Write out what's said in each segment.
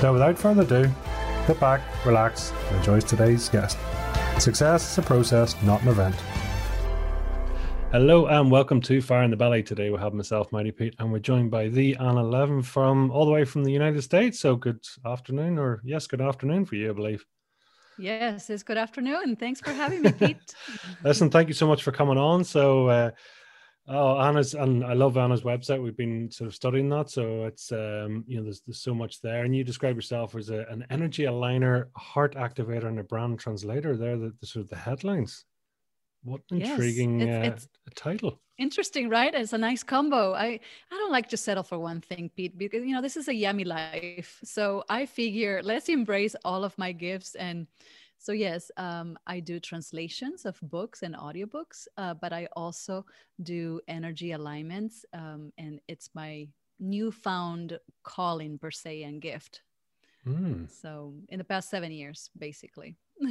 So, without further ado, sit back, relax, and enjoy today's guest. Success is a process, not an event. Hello and welcome to Fire in the Belly. Today we have myself, Mighty Pete, and we're joined by the Anna Levin from all the way from the United States. So good afternoon, or yes, good afternoon for you, I believe. Yes, it's good afternoon. Thanks for having me, Pete. Listen, thank you so much for coming on. So, uh, oh, Anna's and I love Anna's website. We've been sort of studying that, so it's um, you know there's there's so much there. And you describe yourself as a, an energy aligner, heart activator, and a brand translator. There, the, the sort of the headlines. What intriguing yes, it's, uh, it's title. Interesting, right? It's a nice combo. I I don't like to settle for one thing, Pete, because you know this is a yummy life. So I figure let's embrace all of my gifts and so yes, um, I do translations of books and audiobooks, uh, but I also do energy alignments, um, and it's my newfound calling per se and gift. Mm. So in the past seven years, basically.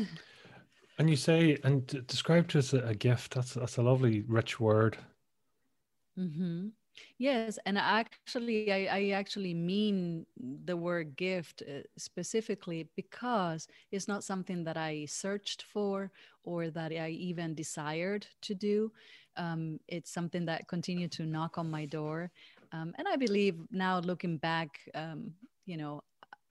And you say, and described as a, a gift. That's that's a lovely, rich word. Mm-hmm. Yes, and actually, I, I, actually mean the word gift uh, specifically because it's not something that I searched for or that I even desired to do. Um, it's something that continued to knock on my door. Um, and I believe now looking back, um, you know,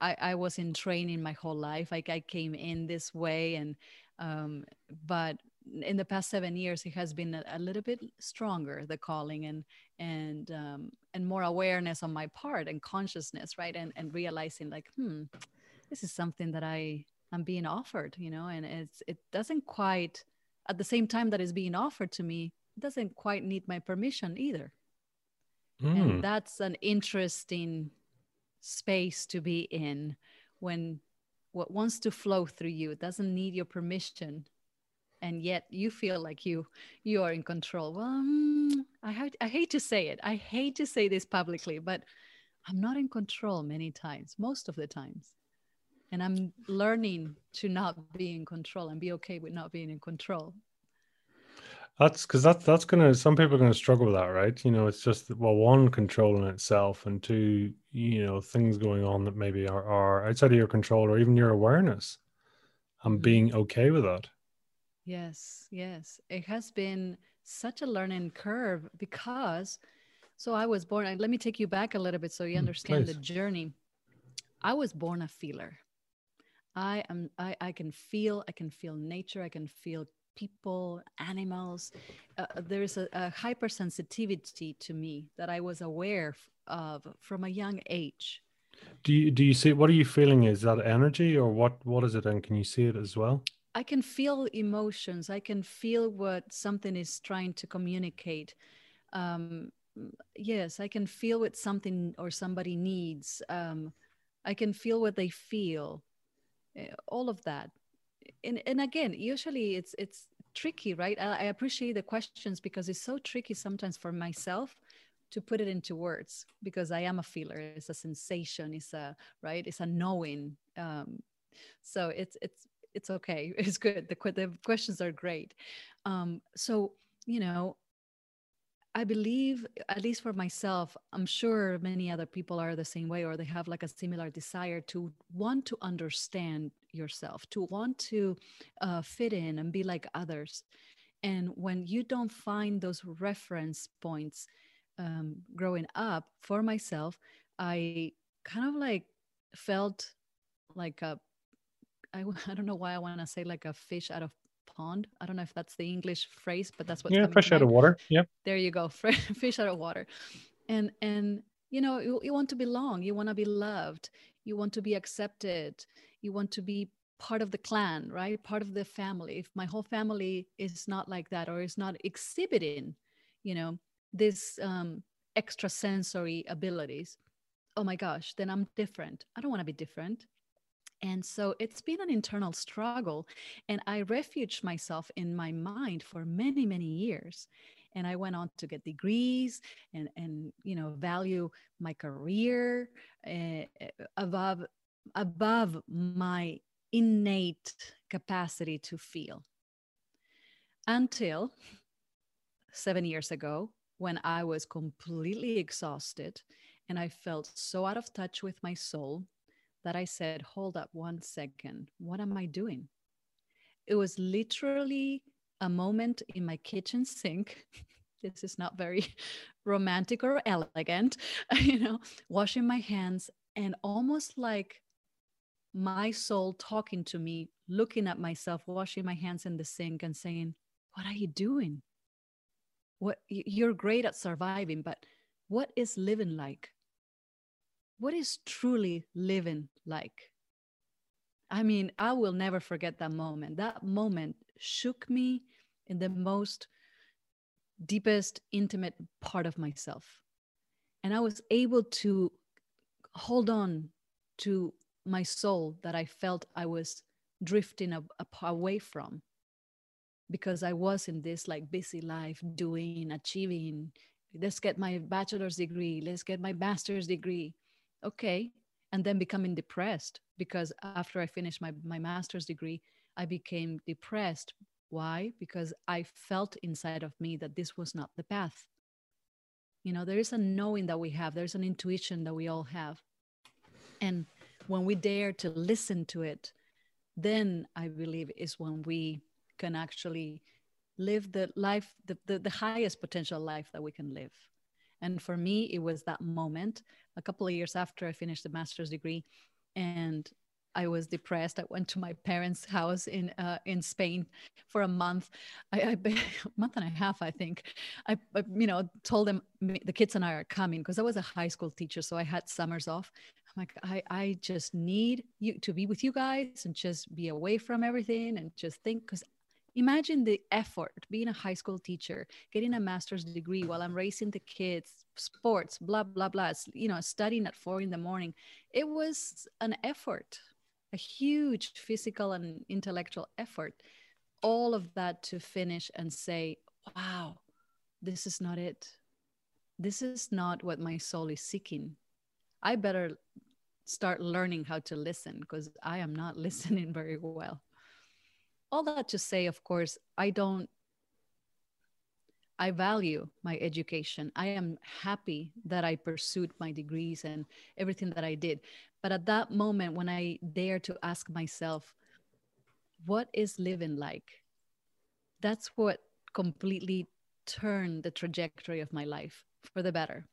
I, I was in training my whole life. Like I came in this way and um, but in the past seven years, it has been a, a little bit stronger, the calling and and um, and more awareness on my part and consciousness, right? And and realizing like, hmm, this is something that I am being offered, you know, and it's it doesn't quite at the same time that is being offered to me, it doesn't quite need my permission either. Mm. And that's an interesting space to be in when what wants to flow through you doesn't need your permission and yet you feel like you you are in control well um, I, ha- I hate to say it i hate to say this publicly but i'm not in control many times most of the times and i'm learning to not be in control and be okay with not being in control that's because that's that's gonna some people are gonna struggle with that, right? You know, it's just well, one controlling itself, and two, you know, things going on that maybe are, are outside of your control or even your awareness, and mm-hmm. being okay with that. Yes, yes, it has been such a learning curve because. So I was born. Let me take you back a little bit so you mm, understand Please. the journey. I was born a feeler. I am. I, I can feel. I can feel nature. I can feel people, animals. Uh, there's a, a hypersensitivity to me that I was aware of from a young age. Do you do you see what are you feeling? Is that energy or what what is it? And can you see it as well? I can feel emotions. I can feel what something is trying to communicate. Um, yes, I can feel what something or somebody needs. Um, I can feel what they feel. Uh, all of that and, and again usually it's it's tricky right I, I appreciate the questions because it's so tricky sometimes for myself to put it into words because i am a feeler it's a sensation it's a right it's a knowing um, so it's it's it's okay it's good the, the questions are great um, so you know I believe, at least for myself, I'm sure many other people are the same way, or they have like a similar desire to want to understand yourself, to want to uh, fit in and be like others. And when you don't find those reference points um, growing up, for myself, I kind of like felt like a I, I don't know why I want to say like a fish out of pond. I don't know if that's the English phrase, but that's what. Yeah, fish out of water. Yeah. There you go, fish out of water, and and you know you, you want to belong. You want to be loved. You want to be accepted. You want to be part of the clan, right? Part of the family. If my whole family is not like that or is not exhibiting, you know, this um, extrasensory abilities, oh my gosh, then I'm different. I don't want to be different. And so it's been an internal struggle. And I refuged myself in my mind for many, many years. And I went on to get degrees and, and you know, value my career uh, above, above my innate capacity to feel. Until seven years ago, when I was completely exhausted and I felt so out of touch with my soul that I said, Hold up one second. What am I doing? It was literally a moment in my kitchen sink. this is not very romantic or elegant, you know, washing my hands and almost like my soul talking to me, looking at myself, washing my hands in the sink and saying, What are you doing? What you're great at surviving, but what is living like? What is truly living like? I mean, I will never forget that moment. That moment shook me in the most deepest, intimate part of myself. And I was able to hold on to my soul that I felt I was drifting a, a, away from because I was in this like busy life, doing, achieving. Let's get my bachelor's degree, let's get my master's degree okay and then becoming depressed because after i finished my, my master's degree i became depressed. Why? Because i felt inside of me that this was not the path. You know there is a knowing that we have there's an intuition that we all have. And when we dare to listen to it then i believe is when we can actually live the life the, the, the highest potential life that we can live and for me, it was that moment a couple of years after I finished the master's degree. And I was depressed. I went to my parents' house in uh, in Spain for a month, a month and a half, I think. I, I you know told them the kids and I are coming because I was a high school teacher, so I had summers off. I'm like, I I just need you to be with you guys and just be away from everything and just think because imagine the effort being a high school teacher getting a master's degree while i'm raising the kids sports blah blah blah you know studying at four in the morning. It was an effort a huge physical and intellectual effort all of that to finish and say wow this is not it. This is not what my soul is seeking. I better start learning how to listen because i am not listening very well all that to say, of course, I don't, I value my education. I am happy that I pursued my degrees and everything that I did. But at that moment, when I dare to ask myself, what is living like? That's what completely turned the trajectory of my life for the better.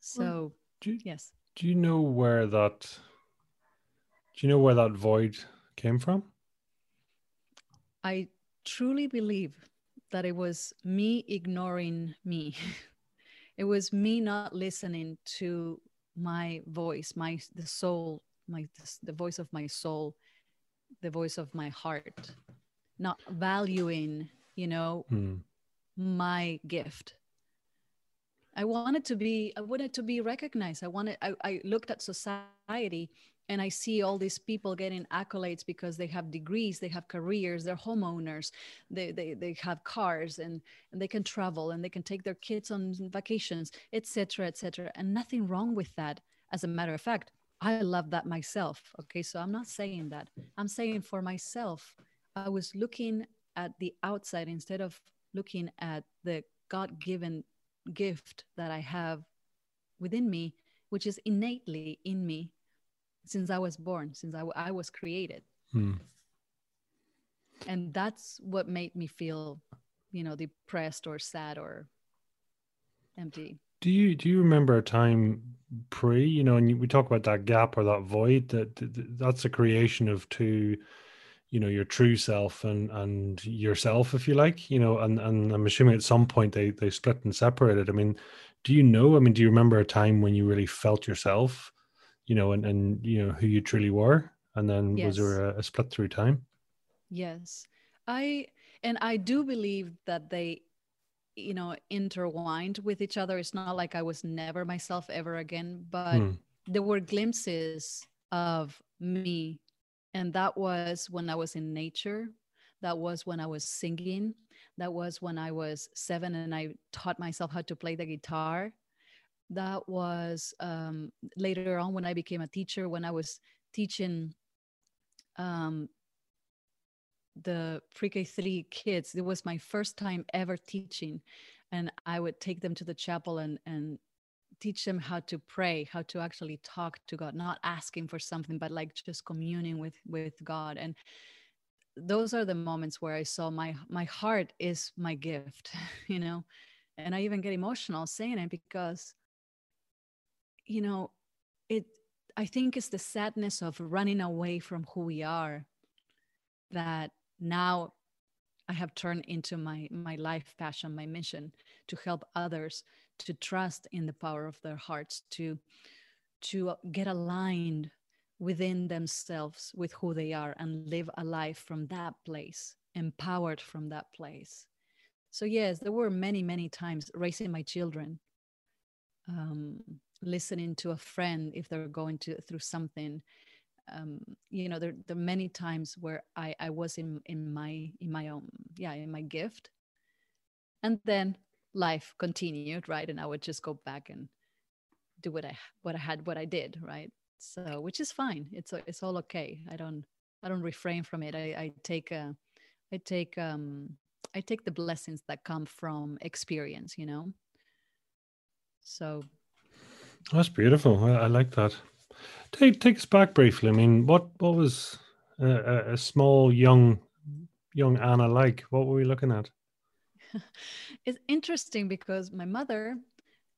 So, well, you, yes. Do you know where that? Do you know where that void came from? I truly believe that it was me ignoring me. it was me not listening to my voice, my the soul, my the voice of my soul, the voice of my heart, not valuing, you know, mm. my gift. I wanted to be, I wanted to be recognized. I wanted, I, I looked at society and I see all these people getting accolades because they have degrees, they have careers, they're homeowners, they, they, they have cars and, and they can travel and they can take their kids on vacations, etc., etc. And nothing wrong with that. As a matter of fact, I love that myself. Okay, so I'm not saying that. I'm saying for myself, I was looking at the outside instead of looking at the God given gift that I have within me, which is innately in me since I was born, since I, I was created. Hmm. And that's what made me feel, you know, depressed or sad or empty. Do you do you remember a time pre, you know, and we talk about that gap or that void that, that that's a creation of two you know your true self and and yourself if you like you know and and i'm assuming at some point they they split and separated i mean do you know i mean do you remember a time when you really felt yourself you know, and, and you know who you truly were? And then yes. was there a, a split through time? Yes. I and I do believe that they you know intertwined with each other it's not like i was never myself ever again but hmm. there were glimpses of me and that was when i was in nature that was when i was singing that was when i was seven and i taught myself how to play the guitar that was um, later on when i became a teacher when i was teaching um, the pre-K three kids. It was my first time ever teaching, and I would take them to the chapel and and teach them how to pray, how to actually talk to God, not asking for something, but like just communing with with God. And those are the moments where I saw my my heart is my gift, you know. And I even get emotional saying it because, you know, it I think it's the sadness of running away from who we are that now I have turned into my my life passion, my mission to help others to trust in the power of their hearts, to to get aligned within themselves with who they are and live a life from that place, empowered from that place. So yes, there were many many times raising my children, um, listening to a friend if they're going to through something, um, you know there, there are many times where I, I was in in my in my own yeah in my gift. And then life continued right? And i would just go back and do what i what i had what i did right? So which is fine. It's it's all okay. I don't i don't refrain from it. I i take a i take um i take the blessings that come from experience you know? So that's beautiful i, I like that Take take us back briefly. I mean, what what was a, a small young young Anna like? What were we looking at? it's interesting because my mother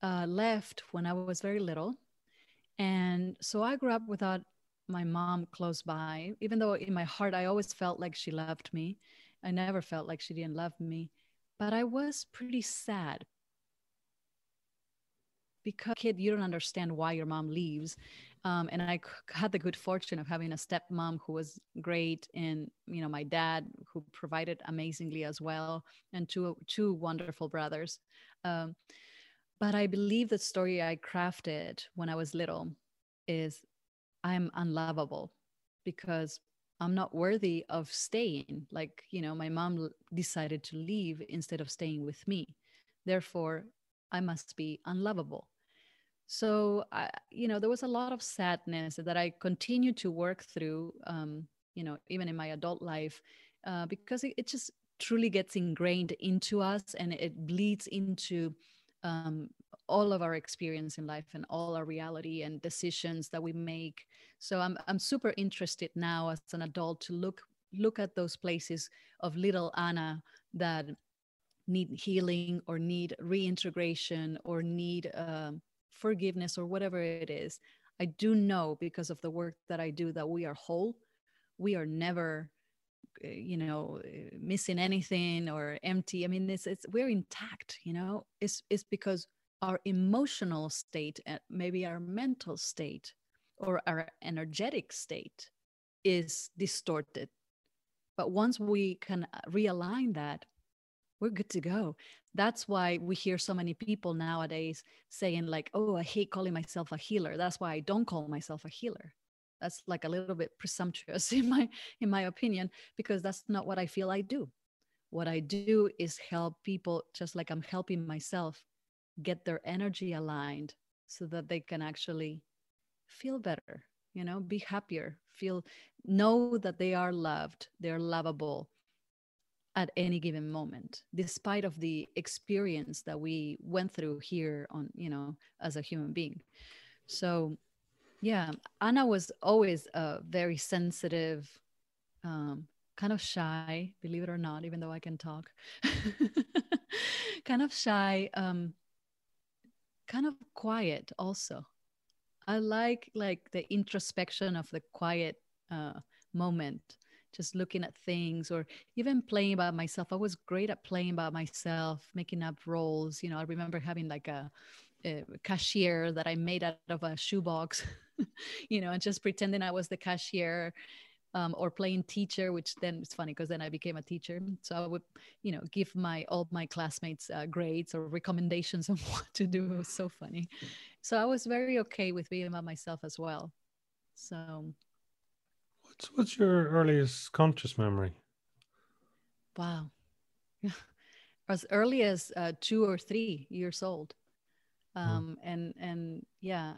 uh, left when I was very little, and so I grew up without my mom close by. Even though in my heart I always felt like she loved me, I never felt like she didn't love me. But I was pretty sad because kid you don't understand why your mom leaves um, and I had the good fortune of having a stepmom who was great, and you know my dad who provided amazingly as well, and two two wonderful brothers. Um, but I believe the story I crafted when I was little is I'm unlovable because I'm not worthy of staying. Like, you know, my mom decided to leave instead of staying with me. Therefore, I must be unlovable. So, I, you know, there was a lot of sadness that I continued to work through, um, you know, even in my adult life, uh, because it, it, just truly gets ingrained into us and it bleeds into um, all of our experience in life and all our reality and decisions that we make. So I'm, I'm super interested now as an adult to look look at those places of little Anna that need healing or need reintegration or need uh, forgiveness or whatever it is i do know because of the work that i do that we are whole. We are never eh, you know eh, missing anything or empty. I mean it's it's we're intact you know? It's it's because our emotional state maybe our mental state or our energetic state is distorted. But once we can uh, realign that we're good to go. That's why we hear so many people nowadays saying like oh i hate calling myself a healer. That's why i don't call myself a healer. That's like a little bit presumptuous in my in my opinion because that's not what i feel i do. What i do is help people just like i'm helping myself get their energy aligned so that they can actually feel better you know be happier feel know that they are loved they're lovable at any given moment despite of the experience that we went through here on you know as a human being. So yeah anna was always a very sensitive um, kind of shy believe it or not even though i can talk kind of shy um, kind of quiet also. I like like the introspection of the quiet uh, moment just looking at things or even playing by myself. I was great at playing by myself, making up roles. You know, I remember having like a, a cashier that I made out of a shoebox, you know, and just pretending I was the cashier. um, or playing teacher, which then it's funny because then I became a teacher. So I would, you know, give my all my classmates uh, grades or recommendations on what to do. It was so funny. So I was very okay with being by myself as well. So, what's what's your earliest conscious memory? Wow, as early as uh, two or three years old, um, mm. and and yeah,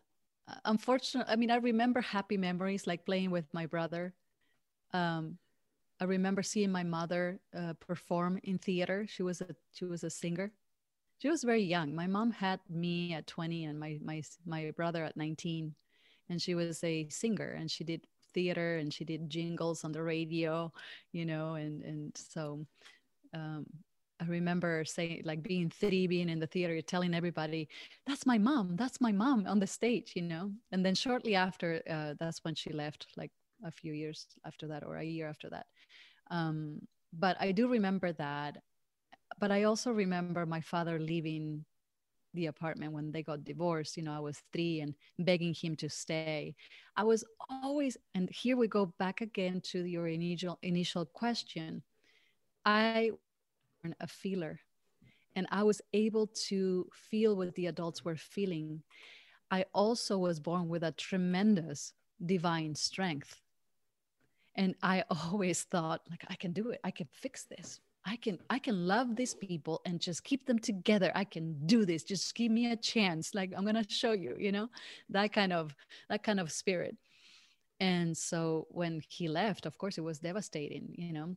unfortunately, I mean, I remember happy memories like playing with my brother. Um, I remember seeing my mother uh, perform in theater. She was a she was a singer. She was very young. My mom had me at 20 and my my my brother at 19, and she was a singer and she did theater and she did jingles on the radio, you know, and and so um, I remember saying, like being three, being in the theater, telling everybody, "That's my mom. That's my mom on the stage," you know. And then shortly after, uh, that's when she left, like a few years after that, or a year after that. Um, but I do remember that. But I also remember my father leaving the apartment when they got divorced. You know, I was three and begging him to stay. I was always, and here we go back again to your initial initial question. i was a feeler and I was able to feel what the adults were feeling. I also was born with a tremendous divine strength. And I always thought like I can do it. I can fix this. I can I can love these people and just keep them together. I can do this. Just give me a chance. Like I'm to show you, you know? That kind of that kind of spirit. And so when he left, of course it was devastating, you know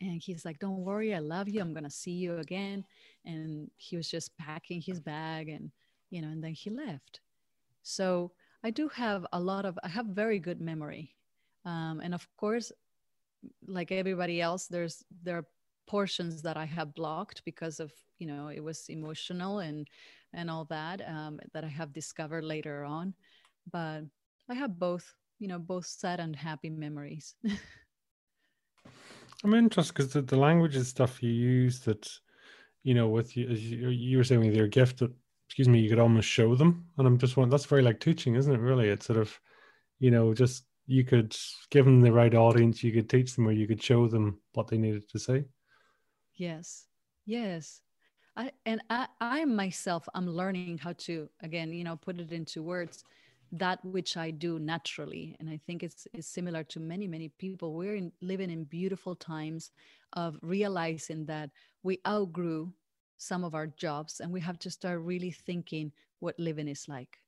and he's like don't worry i love you i'm gonna see you again and he was just packing his bag and you know and then he left so i do have a lot of i have very good memory um, and of course like everybody else there's there are portions that i have blocked because of you know it was emotional and and all that um, that i have discovered later on but i have both you know both sad and happy memories I'm interested because the, the language and stuff you use that, you know, with you, as you, you were saying with your gift that, excuse me, you could almost show them. And I'm just wondering, that's very like teaching, isn't it? Really, it's sort of, you know, just you could give them the right audience, you could teach them, or you could show them what they needed to say. Yes, yes. I and I, I myself, I'm learning how to again, you know, put it into words that which I do naturally. And I think it's, it's similar to many, many people. We're in, living in beautiful times of realizing that we outgrew some of our jobs and we have to start really thinking what living is like.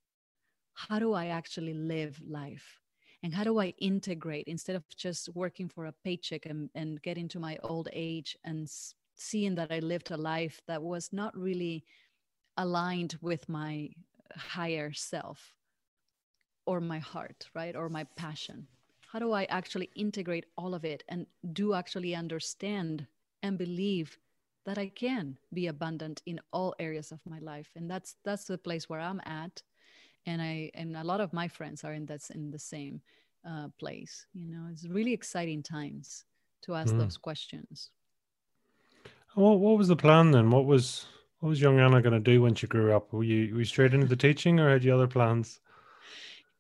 How do I actually live life? And how do I integrate instead of just working for a paycheck and, and getting to my old age and seeing that I lived a life that was not really aligned with my higher self? or my heart, right? Or my passion? How do I actually integrate all of it and do actually understand and believe that I can be abundant in all areas of my life? And that's that's the place where I'm at. And I and a lot of my friends are in that's in the same uh, place. You know, it's really exciting times to ask mm. those questions. What what was the plan then? What was what was young Anna going to do when she grew up? Were you, were you straight into the teaching, or had you other plans?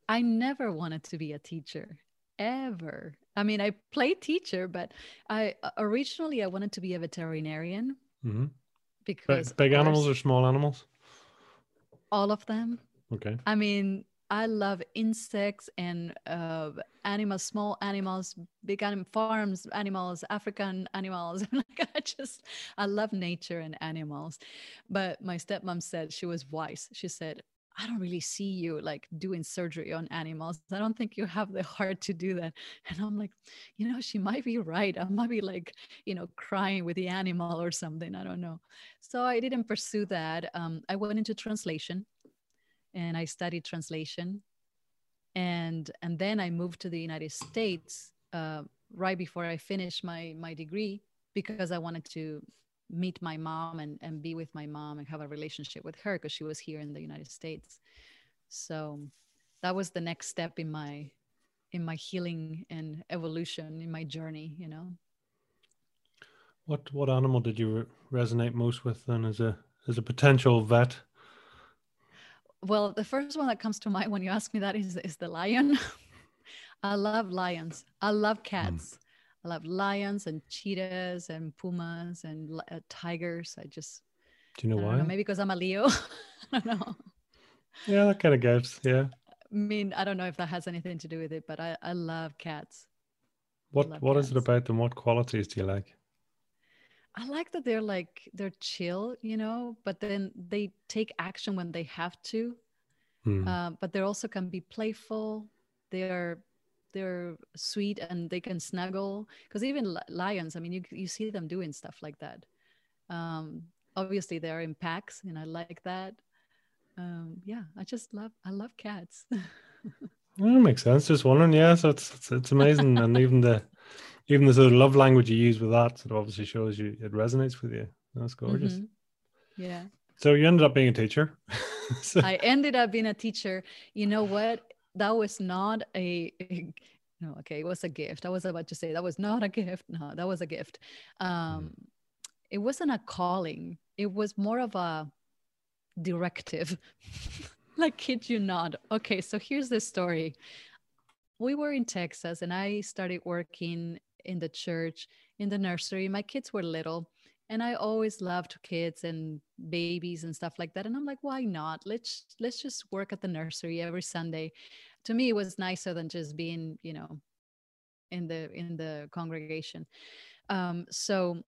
I never wanted to be a teacher ever. I mean, I played teacher, but I originally I wanted to be a veterinarian mm-hmm. because big, big animals or small animals. All of them. Okay. I mean, I love insects and uh, animals, small animals, big anim- farms animals, African animals. I just, I love nature and animals. But my stepmom said she was wise. She said, I don't really see you like doing surgery on animals. I don't think you have the heart to do that. And I'm like, you know, she might be right. I might be like, you know, crying with the animal or something. I don't know. So I didn't pursue that. Um, I went into translation and I studied translation. And and then I moved to the United States uh, right before I finished my my degree because I wanted to meet my mom and, and be with my mom and have a relationship with her because she was here in the United States. So that was the next step in my in my healing and evolution in my journey, you know. What what animal did you resonate most with then as a as a potential vet? Well, the first one that comes to mind when you ask me that is is the lion. I love lions. I love cats. Mm. I love lions and cheetahs and pumas and uh, tigers. I just. Do you know why? Know, maybe because I'm a Leo. I don't know. Yeah, that kind of gives. Yeah. I mean, I don't know if that has anything to do with it, but I, I love cats. What love What cats. is it about them? What qualities do you like? I like that they're like they're chill, you know, but then they take action when they have to. Hmm. Uh, but they also can be playful. They're they're sweet and they can snuggle because even lions i mean you, you see them doing stuff like that um, obviously they're in packs and i like that um, yeah i just love i love cats that makes sense just wondering yeah so it's it's, it's amazing and even the even the sort of love language you use with that sort of obviously shows you it resonates with you. That's gorgeous. Mm-hmm. yeah. So you ended up being a teacher. So. i ended up being a teacher. You know what? That was not a, a no okay it was a gift. I was about to say that was not a gift. No that was a gift. Um mm. it wasn't a calling. It was more of a directive. Like kid you not okay so here's the story. We were in texas and i started working in the church in the nursery. My kids were little and i always loved kids and babies and stuff like that. And i'm like why not? Let's let's just work at the nursery every sunday. To me it was nicer than just being you know in the in the congregation. Um, so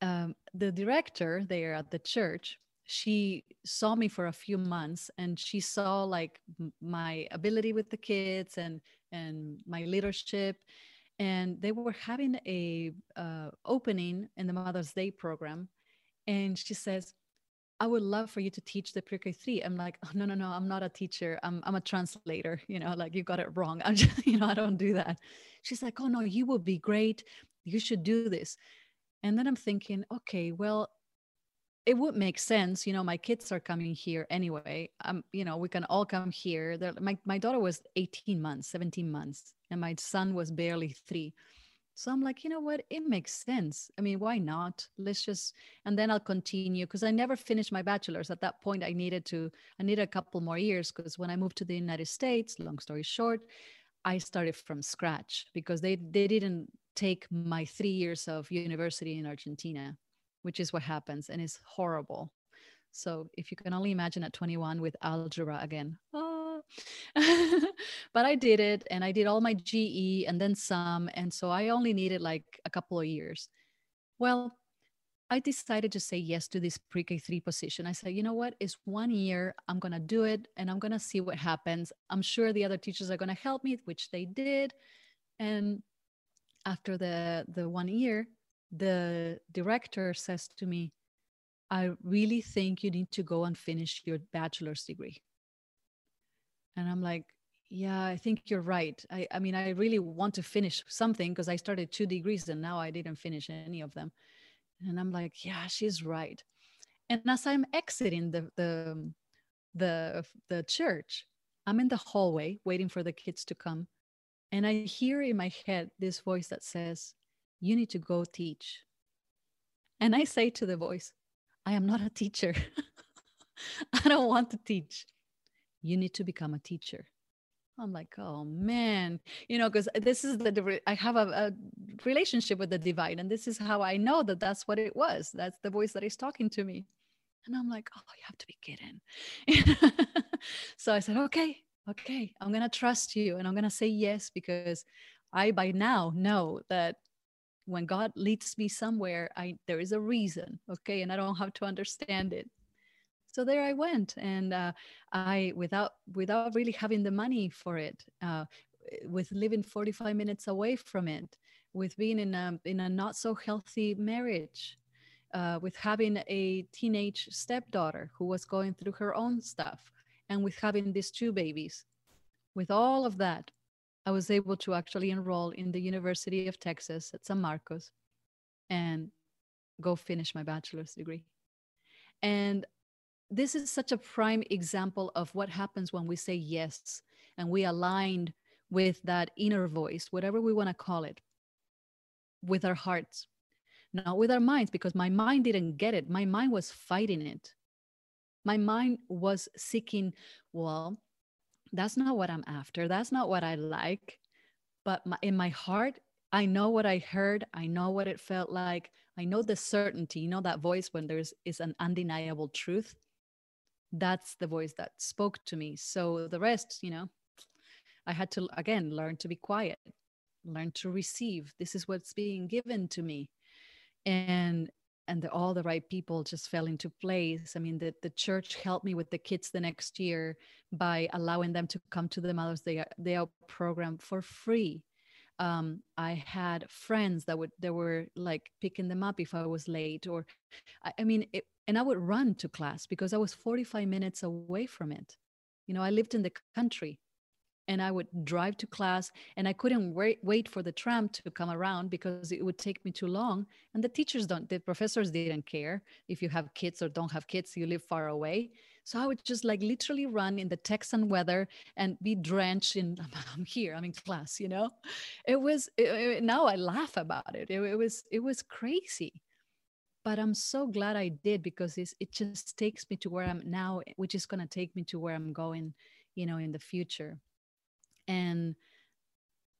um, the director there at the church she saw me for a few months and she saw like my ability with the kids and and my leadership and they were having a uh, opening in the mother's day program and she says i would love for you to teach the pre-k 3 i'm like oh, no no no i'm not a teacher. I'm, I'm a translator you know like you got it wrong. I'm just you know i don't do that. She's like oh no you will be great. You should do this. And then i'm thinking okay well it would make sense you know my kids are coming here anyway um you know we can all come here. They're, my, my daughter was 18 months 17 months and my son was barely three. So i'm like you know what? It makes sense. I mean why not? Let's just and then i'll continue because i never finished my bachelor's. At that point i needed to i needed a couple more years because when i moved to the united states long story short i started from scratch because they they didn't take my three years of university in argentina which is what happens and it's horrible. So if you can only imagine at 21 with algebra again. Oh. but I did it and I did all my GE and then some. And so I only needed like a couple of years. Well, I decided to say yes to this pre K 3 position. I said, you know what? It's one year. I'm going to do it and I'm going to see what happens. I'm sure the other teachers are going to help me, which they did. And after the, the one year, the director says to me, I really think you need to go and finish your bachelor's degree. And I'm like, yeah, I think you're right. I, I mean, I really want to finish something because I started two degrees and now I didn't finish any of them. And I'm like, yeah, she's right. And as I'm exiting the the the the church, I'm in the hallway waiting for the kids to come. And I hear in my head this voice that says, you need to go teach. And I say to the voice, I am not a teacher. I don't want to teach. You need to become a teacher. I'm like, oh man, you know, because this is the, I have a, a, relationship with the divine, and this is how I know that that's what it was. That's the voice that is talking to me. And I'm like, oh, you have to be kidding. so I said, okay, okay, I'm going to trust you and I'm going to say yes because I by now know that when God leads me somewhere, I there is a reason, okay, and I don't have to understand it. So there I went, and uh, I without without really having the money for it, uh, with living 45 minutes away from it, with being in a in a not so healthy marriage, uh, with having a teenage stepdaughter who was going through her own stuff, and with having these two babies, with all of that, I was able to actually enroll in the University of Texas at San Marcos and go finish my bachelor's degree. And this is such a prime example of what happens when we say yes and we aligned with that inner voice, whatever we want to call it, with our hearts, not with our minds, because my mind didn't get it. My mind was fighting it. My mind was seeking, well, that's not what I'm after. That's not what I like. But my, in my heart, I know what I heard. I know what it felt like. I know the certainty, you know, that voice when there's is an undeniable truth. That's the voice that spoke to me. So the rest, you know, I had to again learn to be quiet, learn to receive. This is what's being given to me. And and the, all the right people just fell into place. I mean, the, the church helped me with the kids the next year by allowing them to come to the Mother's Day, Day Out program for free. Um, I had friends that would they were like picking them up if I was late, or I, I mean, it, and I would run to class because I was 45 minutes away from it. You know, I lived in the country, and I would drive to class and I couldn't wait, wait for the tram to come around because it would take me too long. And the teachers don't, the professors didn't care if you have kids or don't have kids, you live far away. So I would just like literally run in the Texan weather and be drenched in, I'm here, I'm in class, you know? It was, it, it, now I laugh about it. it. It was, it was crazy. But I'm so glad I did because it just takes me to where I'm now, which is going to take me to where I'm going, you know, in the future and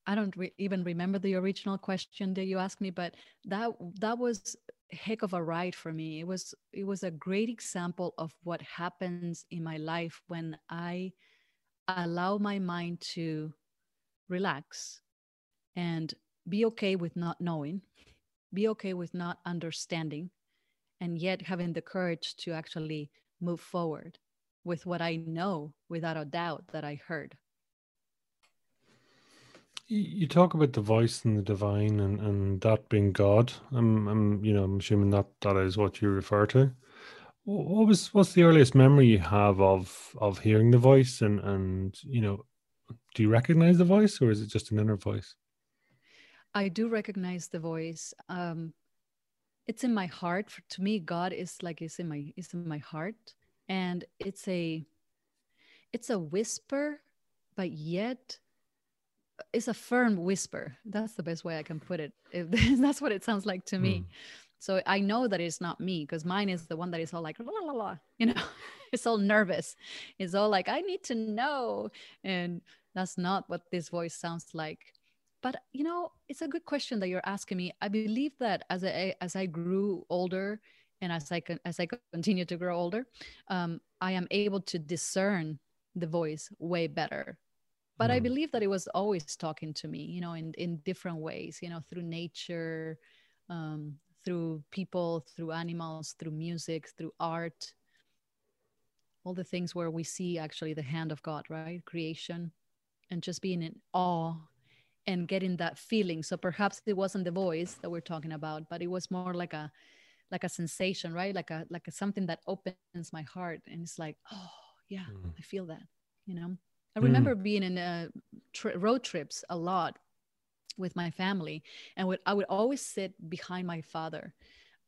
I don't re- even remember the original question that you asked me, but that that was heck of a ride for me. It was it was a great example of what happens in my life when I allow my mind to relax and be okay with not knowing, be okay with not understanding, and yet having the courage to actually move forward with what I know without a doubt that I heard. You talk about the voice and the divine and, and that being God. I'm, I'm, you know, I'm assuming that that is what you refer to. What was what's the earliest memory you have of of hearing the voice and and you know, do you recognize the voice or is it just an inner voice? I do recognize the voice. Um, it's in my heart. For, to me, God is like it's in my it's in my heart, and it's a it's a whisper, but yet it's a firm whisper. That's the best way I can put it. that's what it sounds like to me. Mm. So I know that it's not me because mine is the one that is all like, la, la, la, you know, it's all nervous. It's all like, I need to know. And that's not what this voice sounds like. But, you know, it's a good question that you're asking me. I believe that as I, as I grew older and as I, as I continue to grow older, um, I am able to discern the voice way better but mm. i believe that it was always talking to me you know in in different ways you know through nature um, through people through animals through music through art. All the things where we see actually the hand of god right? Creation and just being in awe and getting that feeling. So perhaps it wasn't the voice that we're talking about but it was more like a like a sensation right? Like a like a, something that opens my heart and it's like oh yeah mm. i feel that you know I remember mm. being in uh, tri- road trips a lot with my family, and would, I would always sit behind my father.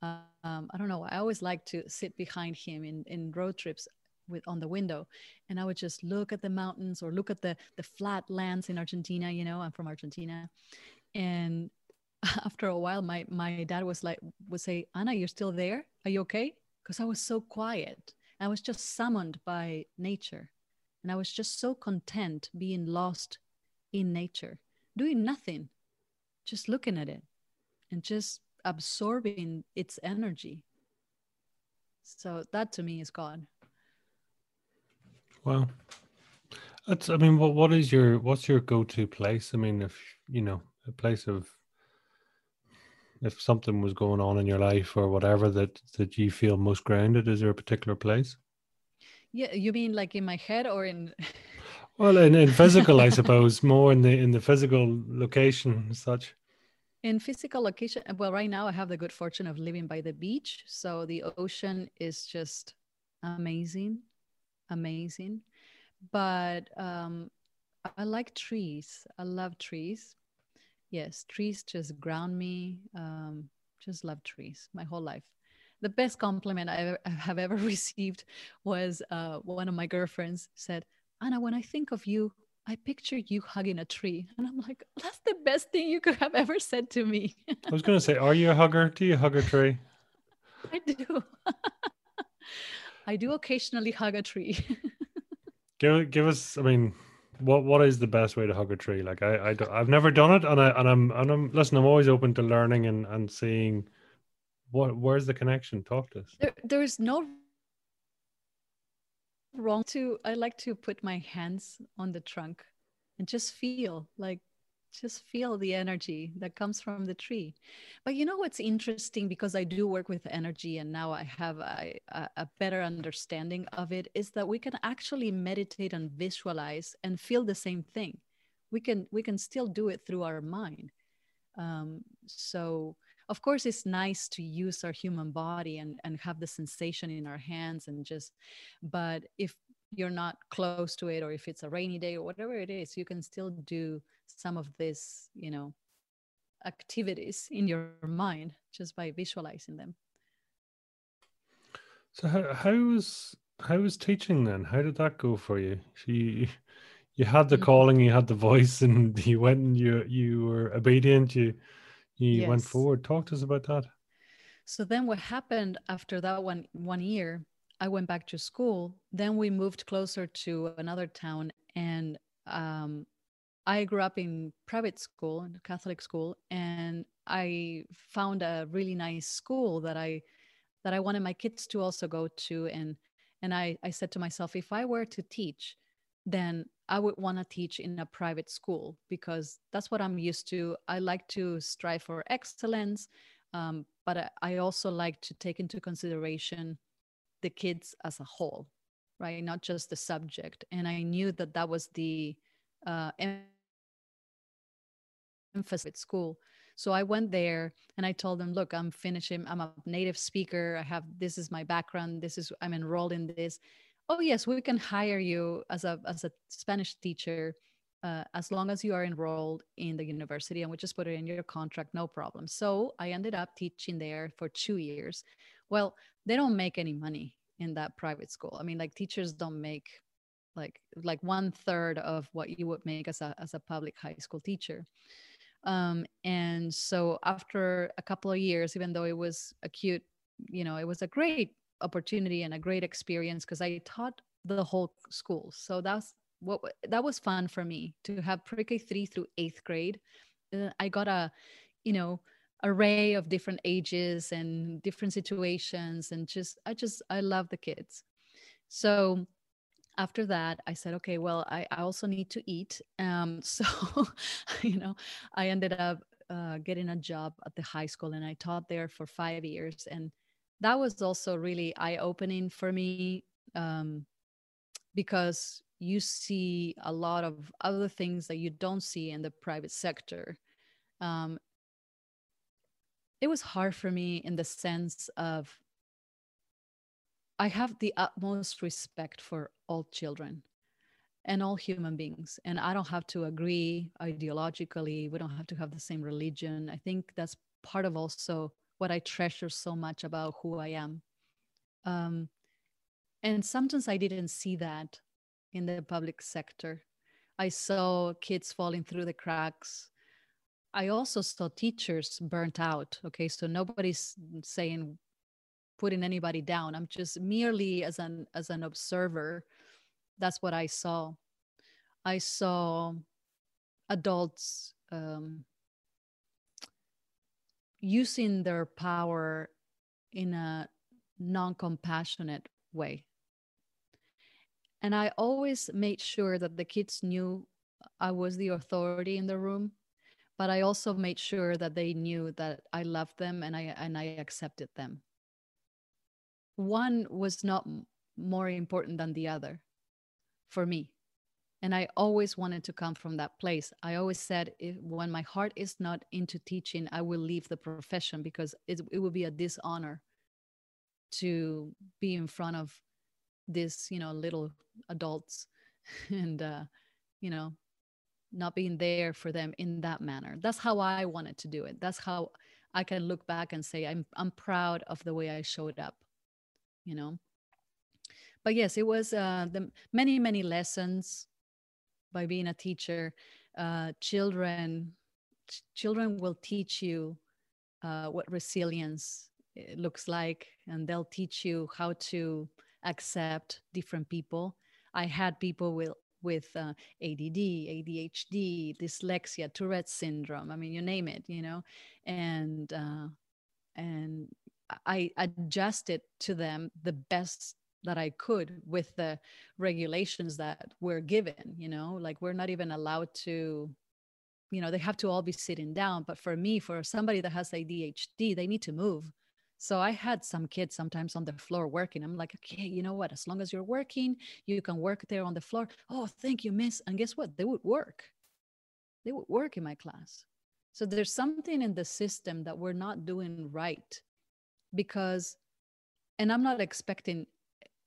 Um, I don't know. I always like to sit behind him in, in road trips with on the window, and I would just look at the mountains or look at the the flat lands in Argentina. You know, I'm from Argentina, and after a while, my my dad was like would say, "Anna, you're still there? Are you okay?" Because I was so quiet. I was just summoned by nature. And I was just so content being lost in nature, doing nothing, just looking at it and just absorbing its energy. So that to me is God. Well, that's, I mean, what, what is your, what's your go to place? I mean, if, you know, a place of, if something was going on in your life or whatever that, that you feel most grounded, is there a particular place? Yeah, you mean like in my head or in? well, in, in physical, I suppose, more in the in the physical location, such. In physical location, well, right now I have the good fortune of living by the beach, so the ocean is just amazing, amazing. But um, I like trees. I love trees. Yes, trees just ground me. Um, just love trees my whole life the best compliment I ever, have ever received was uh, one of my girlfriends said, Anna, when I think of you, I picture you hugging a tree. And I'm like, that's the best thing you could have ever said to me. I was going to say, are you a hugger? Do you hug a tree? I do. I do occasionally hug a tree. give, give us, I mean, what what is the best way to hug a tree? Like I, I I've never done it, and I and I'm and I'm listen. I'm always open to learning and and seeing what where's the connection. Talk to us. There, there is no wrong to. I like to put my hands on the trunk and just feel like just feel the energy that comes from the tree but you know what's interesting because i do work with energy and now i have a, a, better understanding of it is that we can actually meditate and visualize and feel the same thing we can we can still do it through our mind um, so of course it's nice to use our human body and and have the sensation in our hands and just but if you're not close to it or if it's a rainy day or whatever it is you can still do some of this you know activities in your mind just by visualizing them. So how, how was how was teaching then? How did that go for you? You you had the mm-hmm. calling you had the voice and you went and you you were obedient you you yes. went forward talk to us about that so then what happened after that one one year i went back to school then we moved closer to another town and um, I grew up in private school, in Catholic school, and I found a really nice school that I that I wanted my kids to also go to. And and I, I said to myself, if I were to teach, then I would want to teach in a private school because that's what I'm used to. I like to strive for excellence, um, but I also like to take into consideration the kids as a whole, right? Not just the subject. And I knew that that was the uh, emphasis at school. So I went there and I told them, look, I'm finishing, I'm a native speaker. I have, this is my background. This is, I'm enrolled in this. Oh, yes, we can hire you as a, as a Spanish teacher uh, as long as you are enrolled in the university and we just put it in your contract, no problem. So I ended up teaching there for two years. Well, they don't make any money in that private school. I mean, like teachers don't make like like one third of what you would make as a as a public high school teacher. Um, and so after a couple of years, even though it was acute, you know, it was a great opportunity and a great experience because I taught the whole school. So that's what that was fun for me to have pre-K three through eighth grade. Uh, I got a, you know, array of different ages and different situations, and just I just I love the kids. So after that i said okay well i, I also need to eat um, so you know i ended up uh, getting a job at the high school and i taught there for five years and that was also really eye-opening for me um, because you see a lot of other things that you don't see in the private sector um, it was hard for me in the sense of I have the utmost respect for all children and all human beings. And I don't have to agree ideologically. We don't have to have the same religion. I think that's part of also what I treasure so much about who I am. Um, and sometimes I didn't see that in the public sector. I saw kids falling through the cracks. I also saw teachers burnt out. Okay, so nobody's saying putting anybody down i'm just merely as an as an observer that's what i saw i saw adults um, using their power in a non-compassionate way. And i always made sure that the kids knew i was the authority in the room but i also made sure that they knew that i loved them and i and i accepted them. One was not more important than the other for me and i always wanted to come from that place. I always said if, when my heart is not into teaching i will leave the profession because it, it would be a dishonor to be in front of this, you know little adults and uh, you know not being there for them in that manner. That's how i wanted to do it. That's how i can look back and say i'm i'm proud of the way i showed up you know? But yes it was uh, the many many lessons by being a teacher uh, children ch- children will teach you uh, what resilience eh, looks like and they'll teach you how to accept different people i had people with with uh, ADD, ADHD, dyslexia, Tourette syndrome. I mean, you name it, you know, and uh, and I adjusted to them the best that I could with the regulations that were given. You know, like we're not even allowed to. You know, they have to all be sitting down. But for me, for somebody that has ADHD, they need to move so I had some kids sometimes on the floor working. I'm like, okay, you know what? As long as you're working, you can work there on the floor. Oh, thank you, miss. And guess what? They would work. They would work in my class. So there's something in the system that we're not doing right because, and I'm not expecting,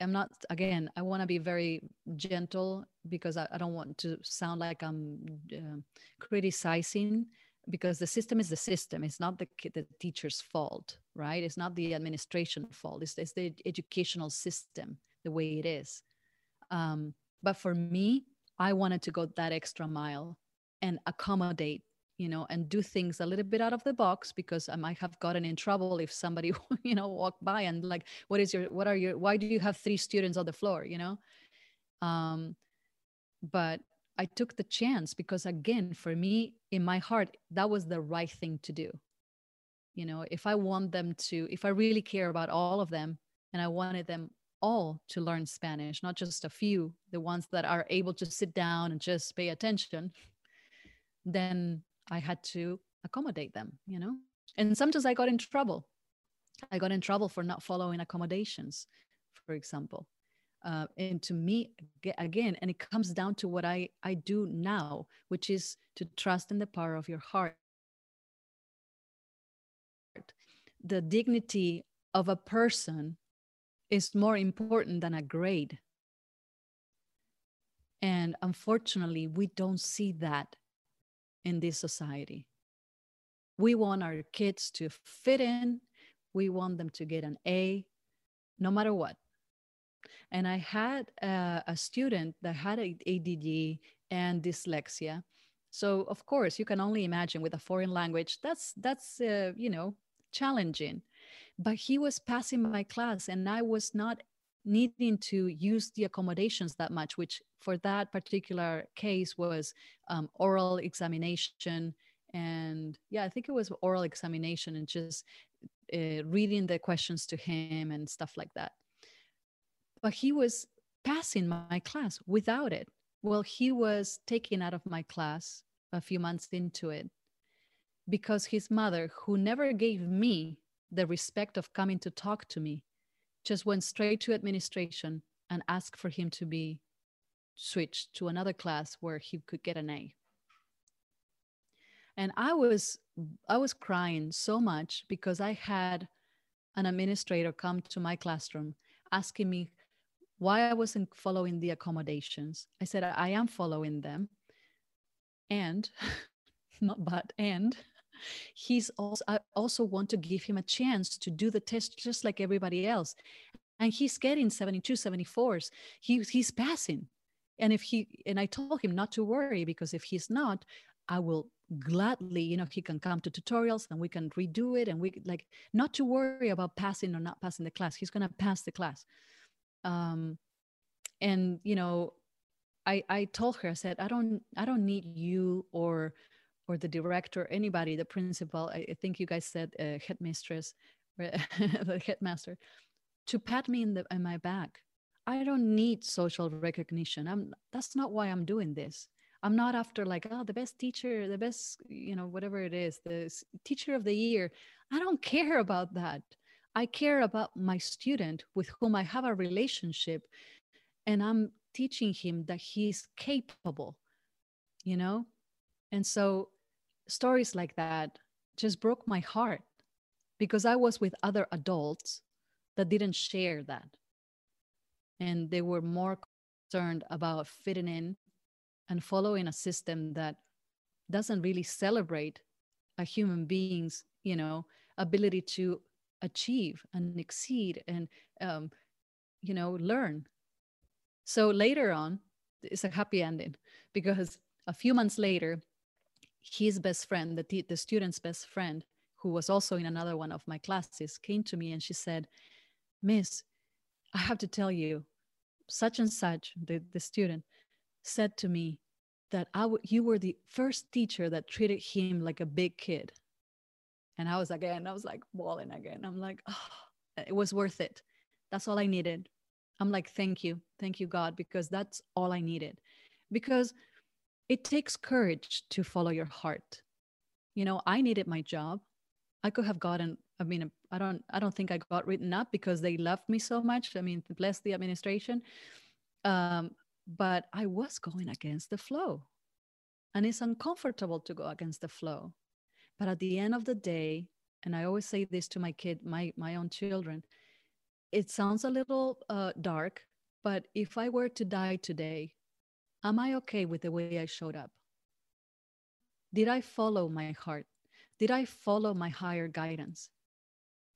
I'm not, again, I want to be very gentle because I, I, don't want to sound like I'm uh, criticizing because the system is the system. It's not the, the teacher's fault right? It's not the administration fault. It's, it's the educational system the way it is. Um, but for me i wanted to go that extra mile and accommodate you know and do things a little bit out of the box because i might have gotten in trouble if somebody you know walked by and like what is your what are your why do you have three students on the floor you know um but I took the chance because, again, for me, in my heart, that was the right thing to do. You know, if I want them to, if I really care about all of them and I wanted them all to learn Spanish, not just a few, the ones that are able to sit down and just pay attention, then I had to accommodate them, you know? And sometimes I got in trouble. I got in trouble for not following accommodations, for example uh, and to me again and it comes down to what i i do now which is to trust in the power of your heart the dignity of a person is more important than a grade and unfortunately we don't see that in this society we want our kids to fit in we want them to get an a no matter what and I had a, a student that had ADD and dyslexia. So of course, you can only imagine with a foreign language, that's that's uh, you know challenging. But he was passing my class, and I was not needing to use the accommodations that much, which for that particular case was um, oral examination and yeah, I think it was oral examination and just uh, reading the questions to him and stuff like that but he was passing my class without it. Well, he was taken out of my class a few months into it because his mother, who never gave me the respect of coming to talk to me, just went straight to administration and asked for him to be switched to another class where he could get an A. And I was I was crying so much because I had an administrator come to my classroom asking me why I wasn't following the accommodations. I said, I am following them. And not but and he's also I also want to give him a chance to do the test just like everybody else. And he's getting 72, 74s. He, he's passing. And if he and I told him not to worry because if he's not, I will gladly, you know, he can come to tutorials and we can redo it and we like not to worry about passing or not passing the class. He's gonna pass the class um, and you know I, I told her i said i don't i don't need you or or the director anybody the principal i, I think you guys said uh, headmistress the headmaster to pat me in the in my back. I don't need social recognition. I'm that's not why i'm doing this. I'm not after like oh the best teacher the best you know whatever it is the teacher of the year. I don't care about that. I care about my student with whom I have a relationship and I'm teaching him that he's capable, you know? And so stories like that just broke my heart because I was with other adults that didn't share that. And they were more concerned about fitting in and following a system that doesn't really celebrate a human being's, you know, ability to achieve and exceed and um, you know learn so later on it's a happy ending because a few months later his best friend the, the student's best friend who was also in another one of my classes came to me and she said miss i have to tell you such and such the, the student said to me that I w- you were the first teacher that treated him like a big kid. And I was again, I was like bawling again. I'm like, oh, it was worth it. That's all I needed. I'm like, thank you. Thank you, God, because that's all I needed. Because it takes courage to follow your heart. You know, I needed my job. I could have gotten, I mean, I don't, I don't think I got written up because they loved me so much. I mean, bless the administration. Um, but I was going against the flow. And it's uncomfortable to go against the flow. But at the end of the day, and I always say this to my kid, my my own children, it sounds a little uh, dark, but if I were to die today, am I okay with the way I showed up? Did I follow my heart? Did I follow my higher guidance?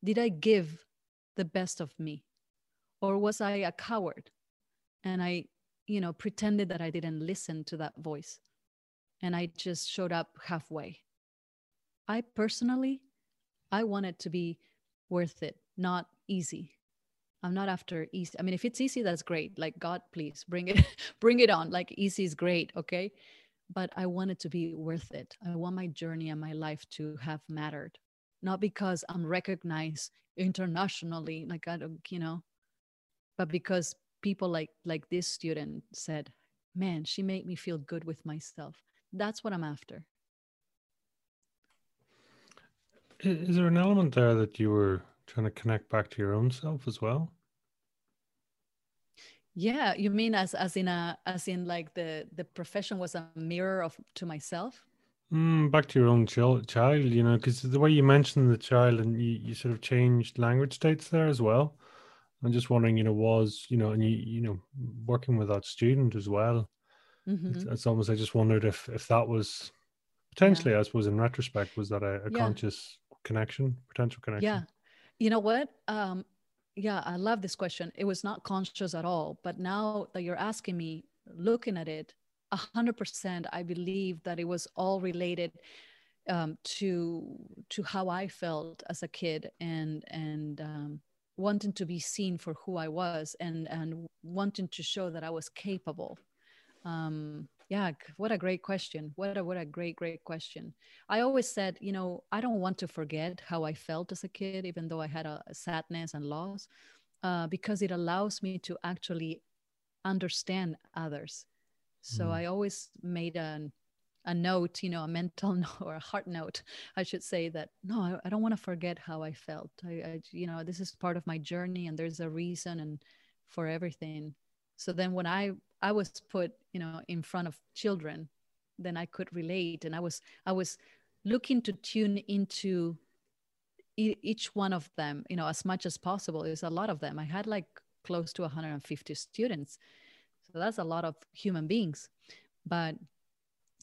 Did I give the best of me? Or was I a coward and I, you know, pretended that I didn't listen to that voice and I just showed up halfway? I personally, I want it to be worth it, not easy. I'm not after easy. I mean, if it's easy, that's great. Like God, please bring it, bring it on. Like easy is great, okay? But I want it to be worth it. I want my journey and my life to have mattered, not because I'm recognized internationally, like I don't, you know, but because people like like this student said, "Man, she made me feel good with myself." That's what I'm after. Is there an element there that you were trying to connect back to your own self as well? Yeah, you mean as as in a as in like the the profession was a mirror of to myself? Mm, back to your own child, child you know, because the way you mentioned the child and you, you sort of changed language states there as well. I'm just wondering, you know, was you know, and you you know, working with that student as well. Mm-hmm. It's, it's, almost I just wondered if if that was potentially, yeah. I suppose, in retrospect, was that a, a yeah. conscious connection, potential connection? Yeah, you know what? Um, yeah, I love this question. It was not conscious at all, but now that you're asking me, looking at it, a hundred percent, I believe that it was all related um, to to how I felt as a kid and and um, wanting to be seen for who I was and and wanting to show that I was capable. Um, yeah what a great question what a what a great great question i always said you know i don't want to forget how i felt as a kid even though i had a, a sadness and loss uh, because it allows me to actually understand others so mm. i always made an a note, you know, a mental note or a heart note, I should say that no, I, I don't want to forget how I felt. I, I, you know, this is part of my journey, and there's a reason and for everything. So then when I I was put, you know, in front of children, then I could relate, and I was I was looking to tune into e- each one of them, you know, as much as possible. There's a lot of them. I had like close to 150 students, so that's a lot of human beings. But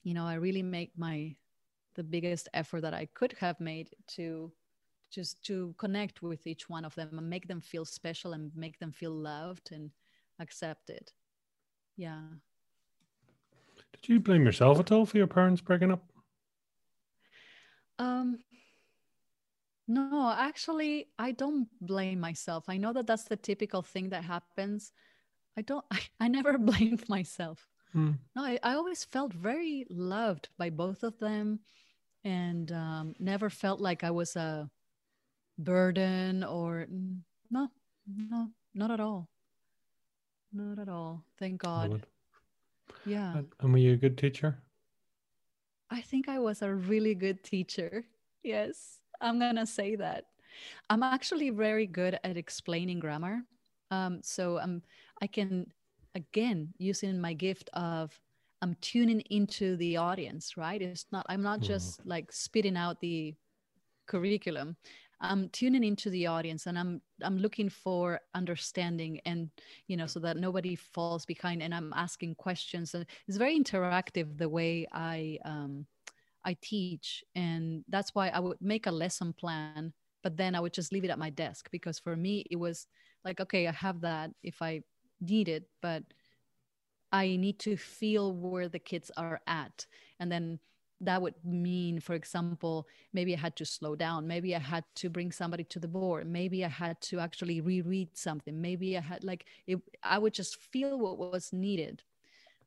you know, I really make my the biggest effort that I could have made to just to connect with each one of them and make them feel special and make them feel loved and accepted. Yeah. Did you blame yourself at all for your parents breaking up? Um no actually i don't blame myself. I know that that's the typical thing that happens. I don't i, I never blamed myself. Hmm. no I, I always felt very loved by both of them and um, never felt like i was a burden or no no not at all not at all. Thank God. Yeah. And were you a good teacher? I think I was a really good teacher. Yes, I'm going to say that. I'm actually very good at explaining grammar. Um, so um, I can, again, using my gift of I'm tuning into the audience, right? It's not, I'm not mm. just like spitting out the curriculum. I'm tuning into the audience and I'm I'm looking for understanding and you know so that nobody falls behind and I'm asking questions. And it's very interactive the way I um, I teach. And that's why I would make a lesson plan but then I would just leave it at my desk because for me it was like okay I have that if I need it but I need to feel where the kids are at. And then that would mean for example maybe i had to slow down maybe i had to bring somebody to the board maybe i had to actually reread something maybe i had like it, i would just feel what was needed.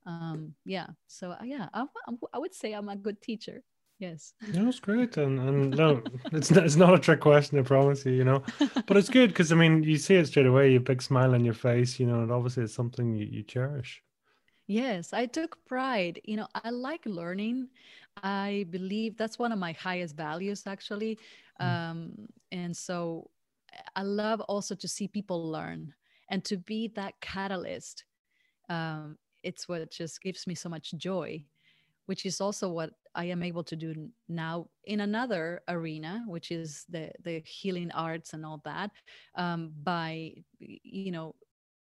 Um, yeah so uh, yeah I, I would say i'm a good teacher yes. Yeah, that's great and and no it's not, it's not a trick question i promise you you know but it's good because i mean you see it straight away you big smile on your face you know and obviously it's something you, you cherish yes i took pride you know i like learning i believe that's one of my highest values actually mm. um, and so i love also to see people learn and to be that catalyst um, it's what just gives me so much joy which is also what I am able to do now in another arena, which is the the healing arts and all that, um, by you know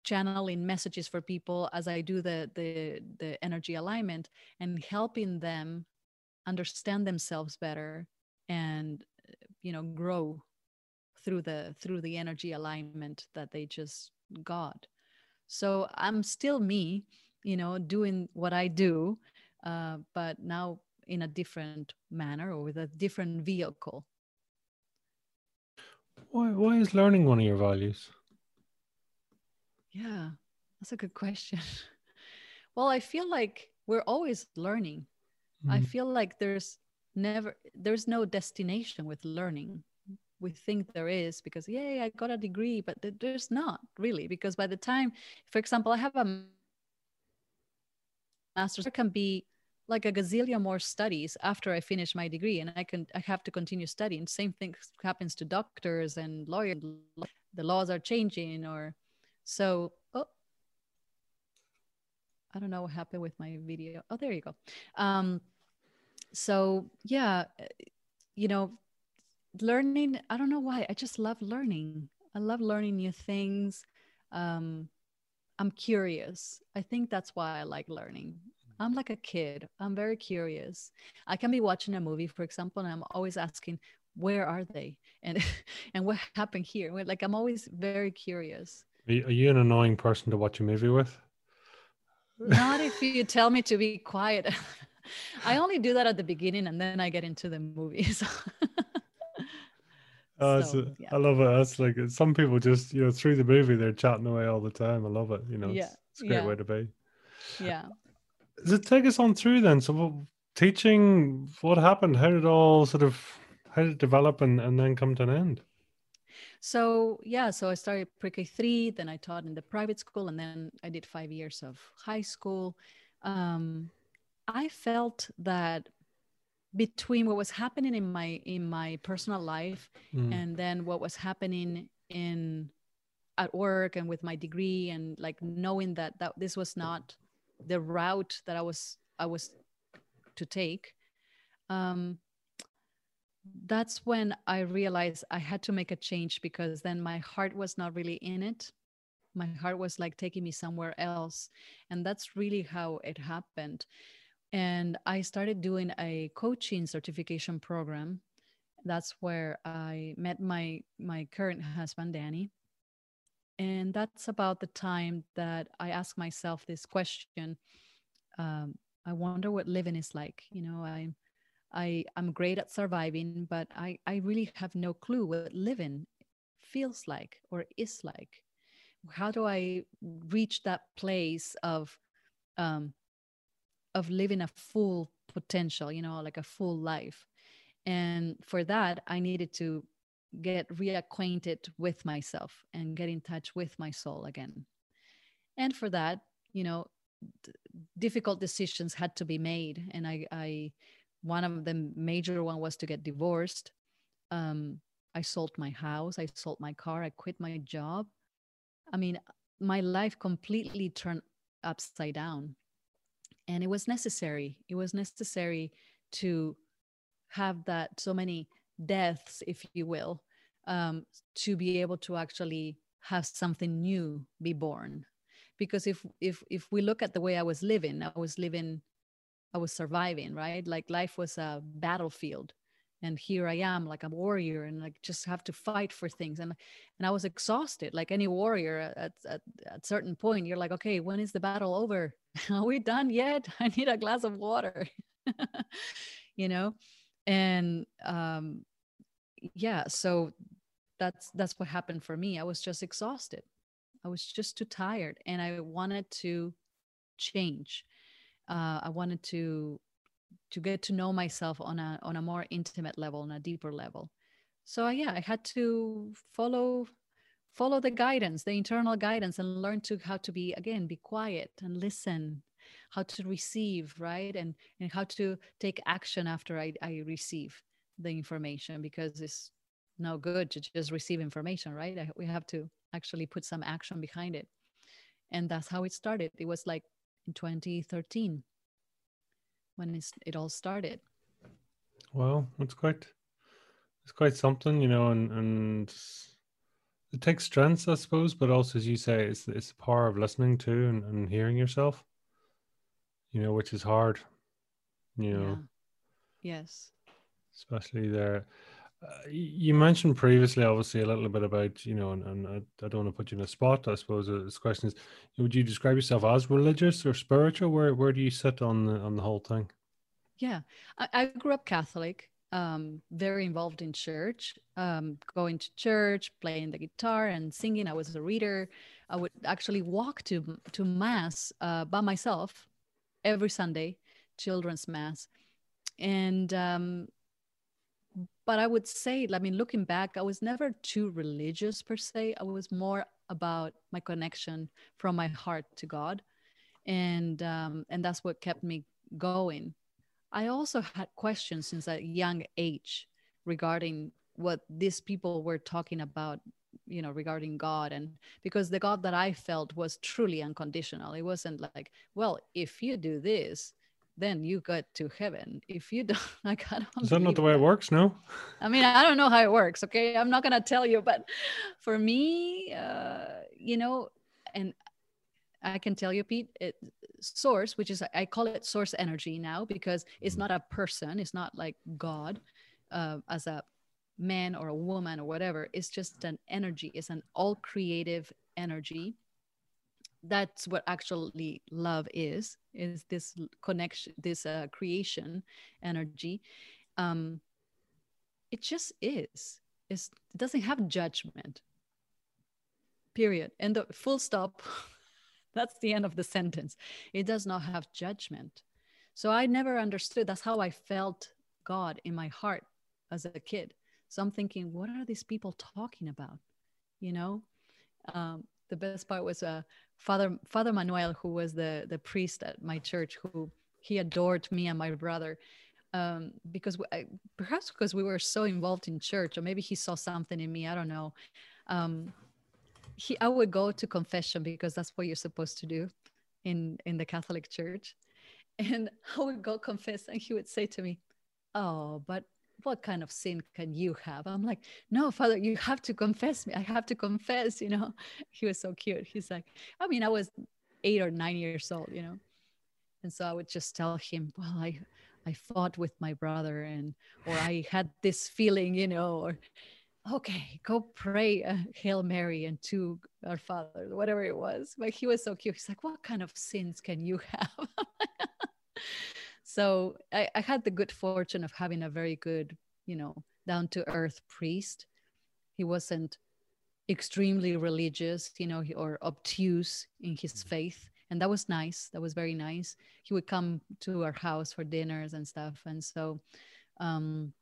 channeling messages for people as I do the the the energy alignment and helping them understand themselves better and you know grow through the through the energy alignment that they just got. So I'm still me, you know, doing what I do uh, but now in a different manner or with a different vehicle. Why, why is learning one of your values? Yeah, that's a good question. well, I feel like we're always learning. Mm. I feel like there's never there's no destination with learning we think there is because yay i got a degree but there's not really because by the time for example i have a master's there can be like a gazillion more studies after I finish my degree, and I can I have to continue studying. Same thing happens to doctors and lawyers. The laws are changing, or so. Oh, I don't know what happened with my video. Oh, there you go. Um, so yeah, you know, learning. I don't know why. I just love learning. I love learning new things. Um, I'm curious. I think that's why I like learning. I'm like a kid. I'm very curious. I can be watching a movie, for example, and I'm always asking, where are they? And and what happened here? Like I'm always very curious. Are you an annoying person to watch a movie with? Not if you tell me to be quiet. I only do that at the beginning and then I get into the movies. Oh, so, yeah. I love it. That's like some people just, you know, through the movie, they're chatting away all the time. I love it. You know, yeah. it's, it's a great yeah. way to be. Yeah. Does it take us on through then? So, teaching, what happened? How did it all sort of, how did it develop and, and then come to an end? So yeah, so I started pre-K three, then I taught in the private school, and then I did five years of high school. Um, I felt that between what was happening in my in my personal life mm. and then what was happening in at work and with my degree and like knowing that that this was not the route that I was I was to take, um, that's when I realized I had to make a change because then my heart was not really in it. My heart was like taking me somewhere else, and that's really how it happened. And I started doing a coaching certification program. That's where I met my my current husband, Danny and that's about the time that I ask myself this question. Um, I wonder what living is like. You know, I, I, I'm great at surviving, but I, I really have no clue what living feels like or is like. How do I reach that place of, um, of living a full potential? You know, like a full life. And for that, I needed to get reacquainted with myself and get in touch with my soul again. And for that, you know, difficult decisions had to be made. And I, I, one of the major one was to get divorced. Um, I sold my house, I sold my car, I quit my job. I mean, my life completely turned upside down. And it was necessary. It was necessary to have that so many deaths, if you will, um, to be able to actually have something new be born. Because if if if we look at the way I was living, I was living, I was surviving, right? Like life was a battlefield, and here I am, like a warrior, and like just have to fight for things, and and I was exhausted, like any warrior. At at at certain point, you're like, okay, when is the battle over? Are we done yet? I need a glass of water, you know, and um, yeah so that's that's what happened for me i was just exhausted i was just too tired and i wanted to change uh, I wanted to to get to know myself on a on a more intimate level, on a deeper level. So yeah, I had to follow follow the guidance, the internal guidance, and learn to how to be again be quiet and listen, how to receive, right, and and how to take action after I, I receive the information because it's no good to just receive information, right? I, we have to actually put some action behind it, and that's how it started. It was like in 2013 when it all started. Well, it's quite it's quite something, you know, and and it takes strength, I suppose, but also as you say, it's it's the power of listening to and, and hearing yourself. You know, which is hard. You know. Yeah. Yes. Especially there. Uh, you mentioned previously, obviously, a little bit about you know, and, and I, I, don't want to put you in a spot. I suppose uh, this question is: Would you describe yourself as religious or spiritual? Where where do you sit on the on the whole thing? Yeah, I, I grew up Catholic, um, very involved in church, um, going to church, playing the guitar and singing. I was a reader. I would actually walk to to mass uh, by myself every Sunday, children's mass, and um, but I would say, I mean, looking back, I was never too religious per se. I was more about my connection from my heart to God, and um, and that's what kept me going. I also had questions since a young age regarding what these people were talking about you know regarding god and because the god that i felt was truly unconditional it wasn't like well if you do this then you get to heaven. If you don't, like, I don't. Is that not the way that. it works? No. I mean, I don't know how it works. Okay, I'm not gonna tell you, but for me, uh, you know, and I can tell you, Pete, it, source, which is I call it source energy now because it's mm. not a person. It's not like God uh, as a man or a woman or whatever. It's just an energy. It's an all creative energy that's what actually love is is this connection this uh, creation energy. Um it just is. It's, it doesn't have judgment. Period. And the full stop. That's the end of the sentence. It does not have judgment. So i never understood. That's how i felt god in my heart as a kid. So i'm thinking what are these people talking about? You know? Um, the best part was uh, Father Father Manuel, who was the the priest at my church, who he adored me and my brother, um, because we, perhaps because we were so involved in church, or maybe he saw something in me. I don't know. Um, he I would go to confession because that's what you're supposed to do in in the Catholic Church, and I would go confess, and he would say to me, "Oh, but what kind of sin can you have? I'm like, no, Father, you have to confess me. I have to confess, you know. He was so cute. He's like, I mean, I was eight or nine years old, you know. And so I would just tell him, well, I I fought with my brother and or I had this feeling, you know, or okay, go pray a Hail Mary and to our Father, whatever it was. But he was so cute. He's like, what kind of sins can you have? so I, I had the good fortune of having a very good you know down to earth priest he wasn't extremely religious you know or obtuse in his mm-hmm. faith and that was nice that was very nice he would come to our house for dinners and stuff and so um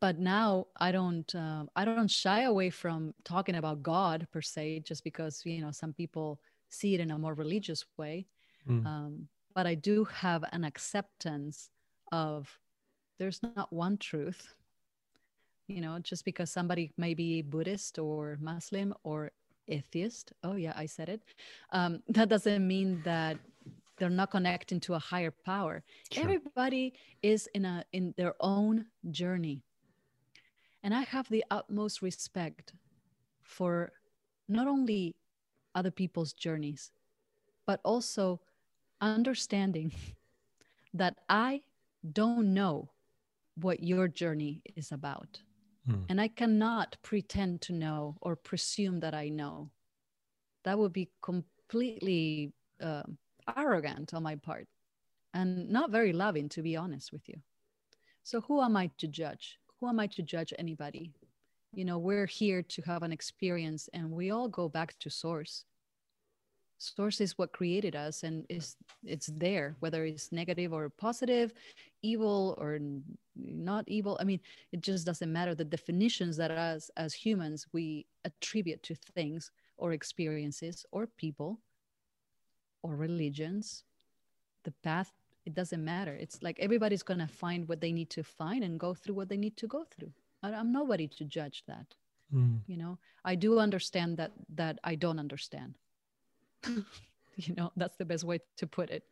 but now i don't uh, i don't shy away from talking about god per se just because you know some people see it in a more religious way mm. um, but I do have an acceptance of there's not one truth. You know, just because somebody may be Buddhist or Muslim or atheist, oh, yeah, I said it, um, that doesn't mean that they're not connecting to a higher power. Sure. Everybody is in a in their own journey. And I have the utmost respect for not only other people's journeys, but also understanding that I don't know what your journey is about. Mm. And I cannot pretend to know or presume that I know. That would be completely uh, arrogant on my part and not very loving, to be honest with you. So, who am I to judge? Who am I to judge anybody? You know, we're here to have an experience and we all go back to source. Source is what created us and is it's there whether it's negative or positive evil or not evil. I mean it just doesn't matter. The definitions that us as humans we attribute to things or experiences or people or religions the path it doesn't matter. It's like everybody's going to find what they need to find and go through what they need to go through. I'm nobody to judge that mm. you know? I do understand that that i don't understand you know that's the best way to put it.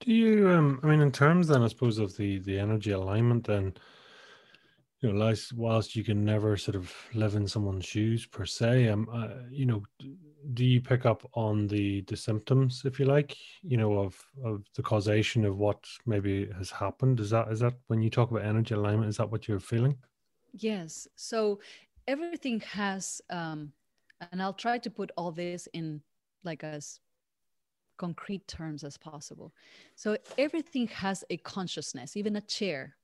Do you um i mean in terms then i suppose of the the energy alignment then you know whilst you can never sort of live in someone's shoes per se um uh, you know do you pick up on the the symptoms if you like you know of of the causation of what maybe has happened? Is that is that when you talk about energy alignment is that what you're feeling? Yes. So everything has um and i'll try to put all this in like as concrete terms as possible. So everything has a consciousness even a chair.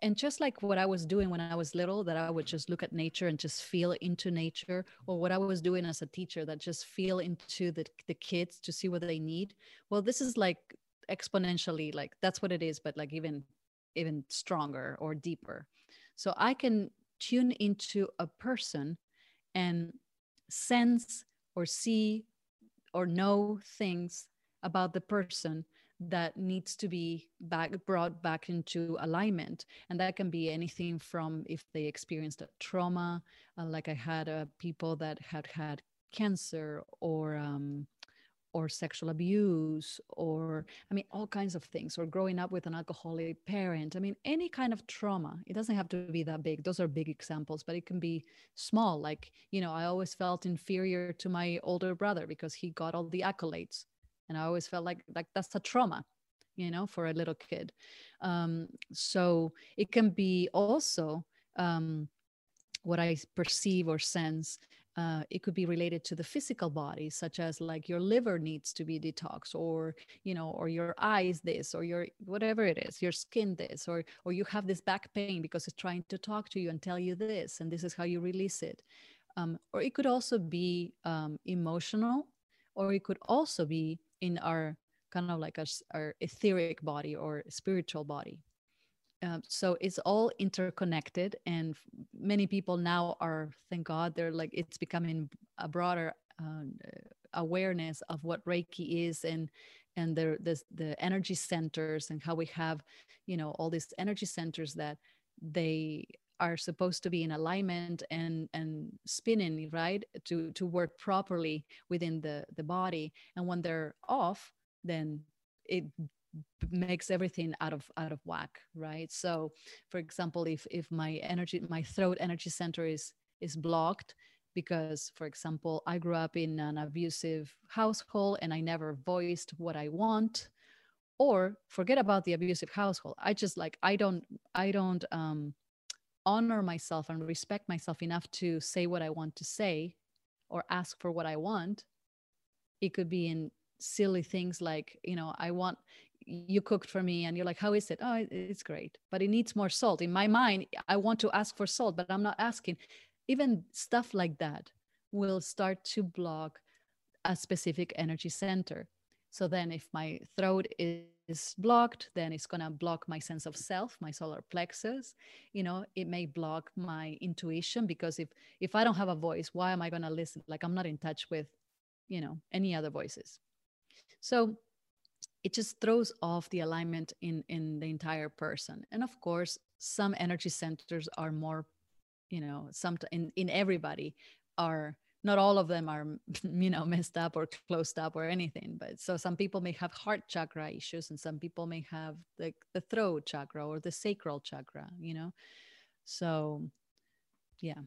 And just like what i was doing when i was little that i would just look at nature and just feel into nature or what i was doing as a teacher that just feel into the, the kids to see what they need. Well this is like exponentially like that's what it is but like even even stronger or deeper. So i can tune into a person and sense or see or know things about the person that needs to be back brought back into alignment. And that can be anything from if they experienced a trauma uh, like i had uh, people that had had cancer or um, or sexual abuse or i mean all kinds of things or growing up with an alcoholic parent. I mean any kind of trauma it doesn't have to be that big those are big examples but it can be small like you know i always felt inferior to my older brother because he got all the accolades and i always felt like like that's a trauma you know for a little kid. Um, so it can be also um, what i perceive or sense uh, it could be related to the physical body such as like your liver needs to be detox or you know or your eyes this or your whatever it is your skin this or or you have this back pain because it's trying to talk to you and tell you this and this is how you release it. Um, or it could also be um, emotional or it could also be in our kind of like our, our etheric body or spiritual body uh, so it's all interconnected and many people now are thank god they're like it's becoming a broader uh, awareness of what reiki is and and the, the the energy centers and how we have you know all these energy centers that they are supposed to be in alignment and and spinning right to to work properly within the the body. And when they're off then it makes everything out of out of whack right? So for example if if my energy my throat energy center is is blocked because for example i grew up in an abusive household and i never voiced what i want or forget about the abusive household. I just like i don't i don't um honor myself and respect myself enough to say what i want to say or ask for what i want. It could be in silly things like you know i want you cooked for me and you're like how is it? Oh it's great but it needs more salt. In my mind i want to ask for salt but i'm not asking. Even stuff like that will start to block a specific energy center. So then if my throat is blocked then it's going to block my sense of self my solar plexus. You know it may block my intuition because if if i don't have a voice why am i going to listen? Like i'm not in touch with you know any other voices. So it just throws off the alignment in in the entire person. And of course some energy centers are more you know some in in everybody are not all of them are you know messed up or closed up or anything but so some people may have heart chakra issues and some people may have the, the throat chakra or the sacral chakra you know? So yeah.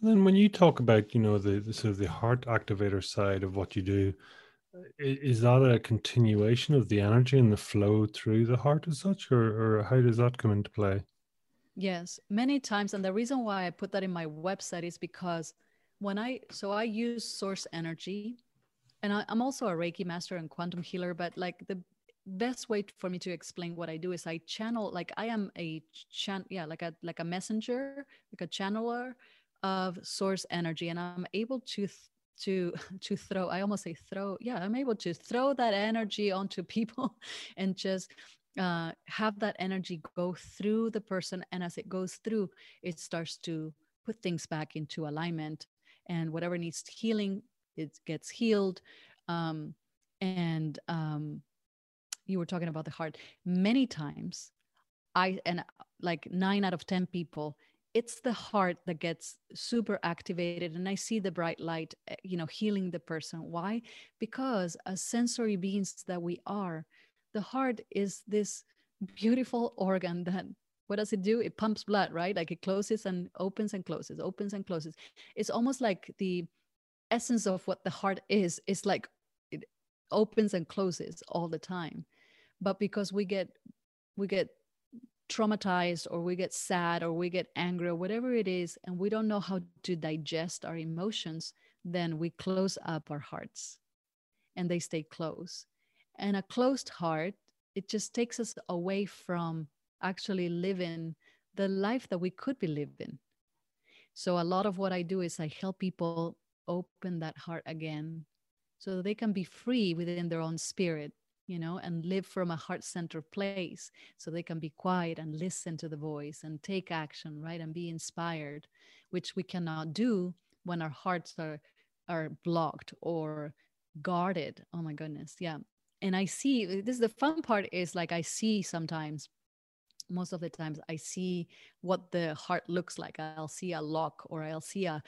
Then when you talk about you know the, the sort of the heart activator side of what you do is that a continuation of the energy and the flow through the heart as such or, or how does that come into play? Yes many times and the reason why i put that in my website is because when i so i use source energy and I, i'm also a reiki master and quantum healer but like the best way for me to explain what i do is i channel like i am a chan yeah like a like a messenger like a channeler of source energy and i'm able to th- to to throw i almost say throw yeah i'm able to throw that energy onto people and just uh, have that energy go through the person and as it goes through it starts to put things back into alignment and whatever needs healing it gets healed um, and um, you were talking about the heart. Many times i and like nine out of ten people it's the heart that gets super activated and i see the bright light eh, you know healing the person. Why? Because as sensory beings that we are the heart is this beautiful organ that what does it do? It pumps blood right? Like it closes and opens and closes opens and closes. It's almost like the essence of what the heart is is like it opens and closes all the time. But because we get we get traumatized or we get sad or we get angry or whatever it is and we don't know how to digest our emotions then we close up our hearts and they stay closed. And a closed heart it just takes us away from actually living the life that we could be living. So a lot of what i do is i help people open that heart again so they can be free within their own spirit you know, and live from a heart centered place so they can be quiet and listen to the voice and take action, right? And be inspired, which we cannot do when our hearts are are blocked or guarded. Oh my goodness. Yeah. And I see this is the fun part is like I see sometimes most of the times I see what the heart looks like. I'll see a lock or I'll see a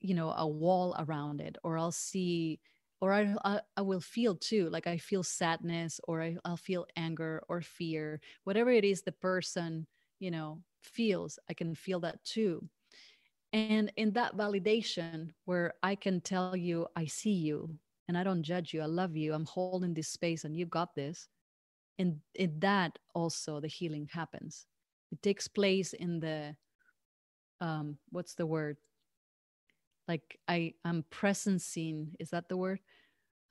you know a wall around it or I'll see or I, I, I will feel too like i feel sadness or I, i'll feel anger or fear whatever it is the person you know feels i can feel that too. And in that validation where i can tell you i see you and i don't judge you i love you i'm holding this space and you got this and in that also the healing happens. It takes place in the um what's the word like i am presencing is that the word?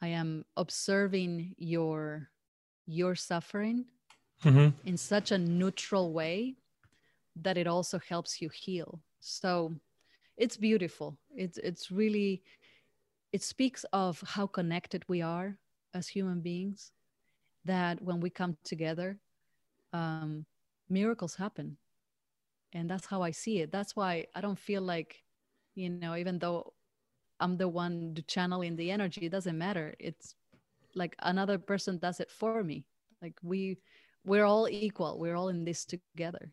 I am observing your your suffering mm-hmm. in such a neutral way that it also helps you heal. So it's beautiful. It's it's really it speaks of how connected we are as human beings that when we come together um, miracles happen. And that's how i see it. That's why i don't feel like you know even though i'm the one channeling the energy it doesn't matter it's like another person does it for me like we we're all equal we're all in this together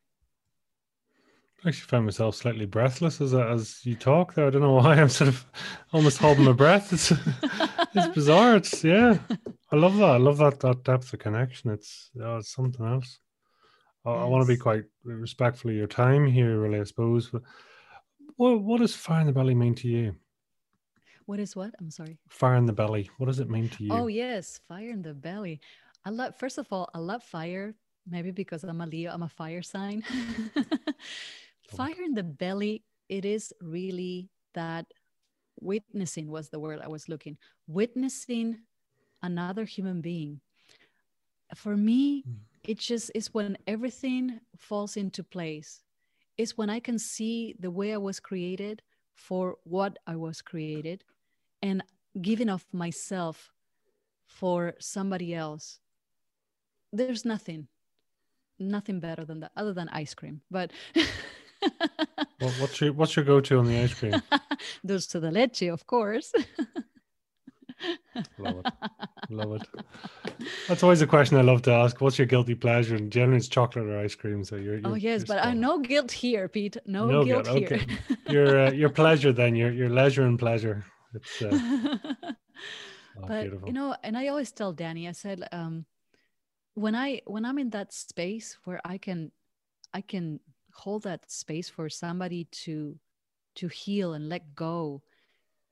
I actually found myself slightly breathless as as you talk there. I don't know why I'm sort of almost holding my breath. It's it's bizarre. It's yeah. I love that. I love that that depth of connection. It's oh, it's something else. I, yes. I want to be quite respectful of your time here, really. I suppose, but what what does fire in the belly mean to you? What is what? I'm sorry. Fire in the belly. What does it mean to you? Oh yes, fire in the belly. I love. First of all, I love fire. Maybe because I'm a Leo, I'm a fire sign. fire in the belly. It is really that witnessing was the word I was looking. Witnessing another human being. For me, mm. it just is when everything falls into place is when I can see the way I was created for what I was created and giving of myself for somebody else. There's nothing, nothing better than that, other than ice cream. But well, what's your what's your go-to on the ice cream? Dulce de leche, of course. Love it. Love it. That's always a question I love to ask. What's your guilty pleasure? And generally, it's chocolate or ice cream. So you're. you're oh yes, but I no guilt here, Pete. No, no guilt, guilt. here. Okay. your uh, your pleasure then. Your your leisure and pleasure. It's. Uh... oh, but beautiful. you know, and I always tell Danny. I said, um, when I when I'm in that space where I can, I can hold that space for somebody to, to heal and let go.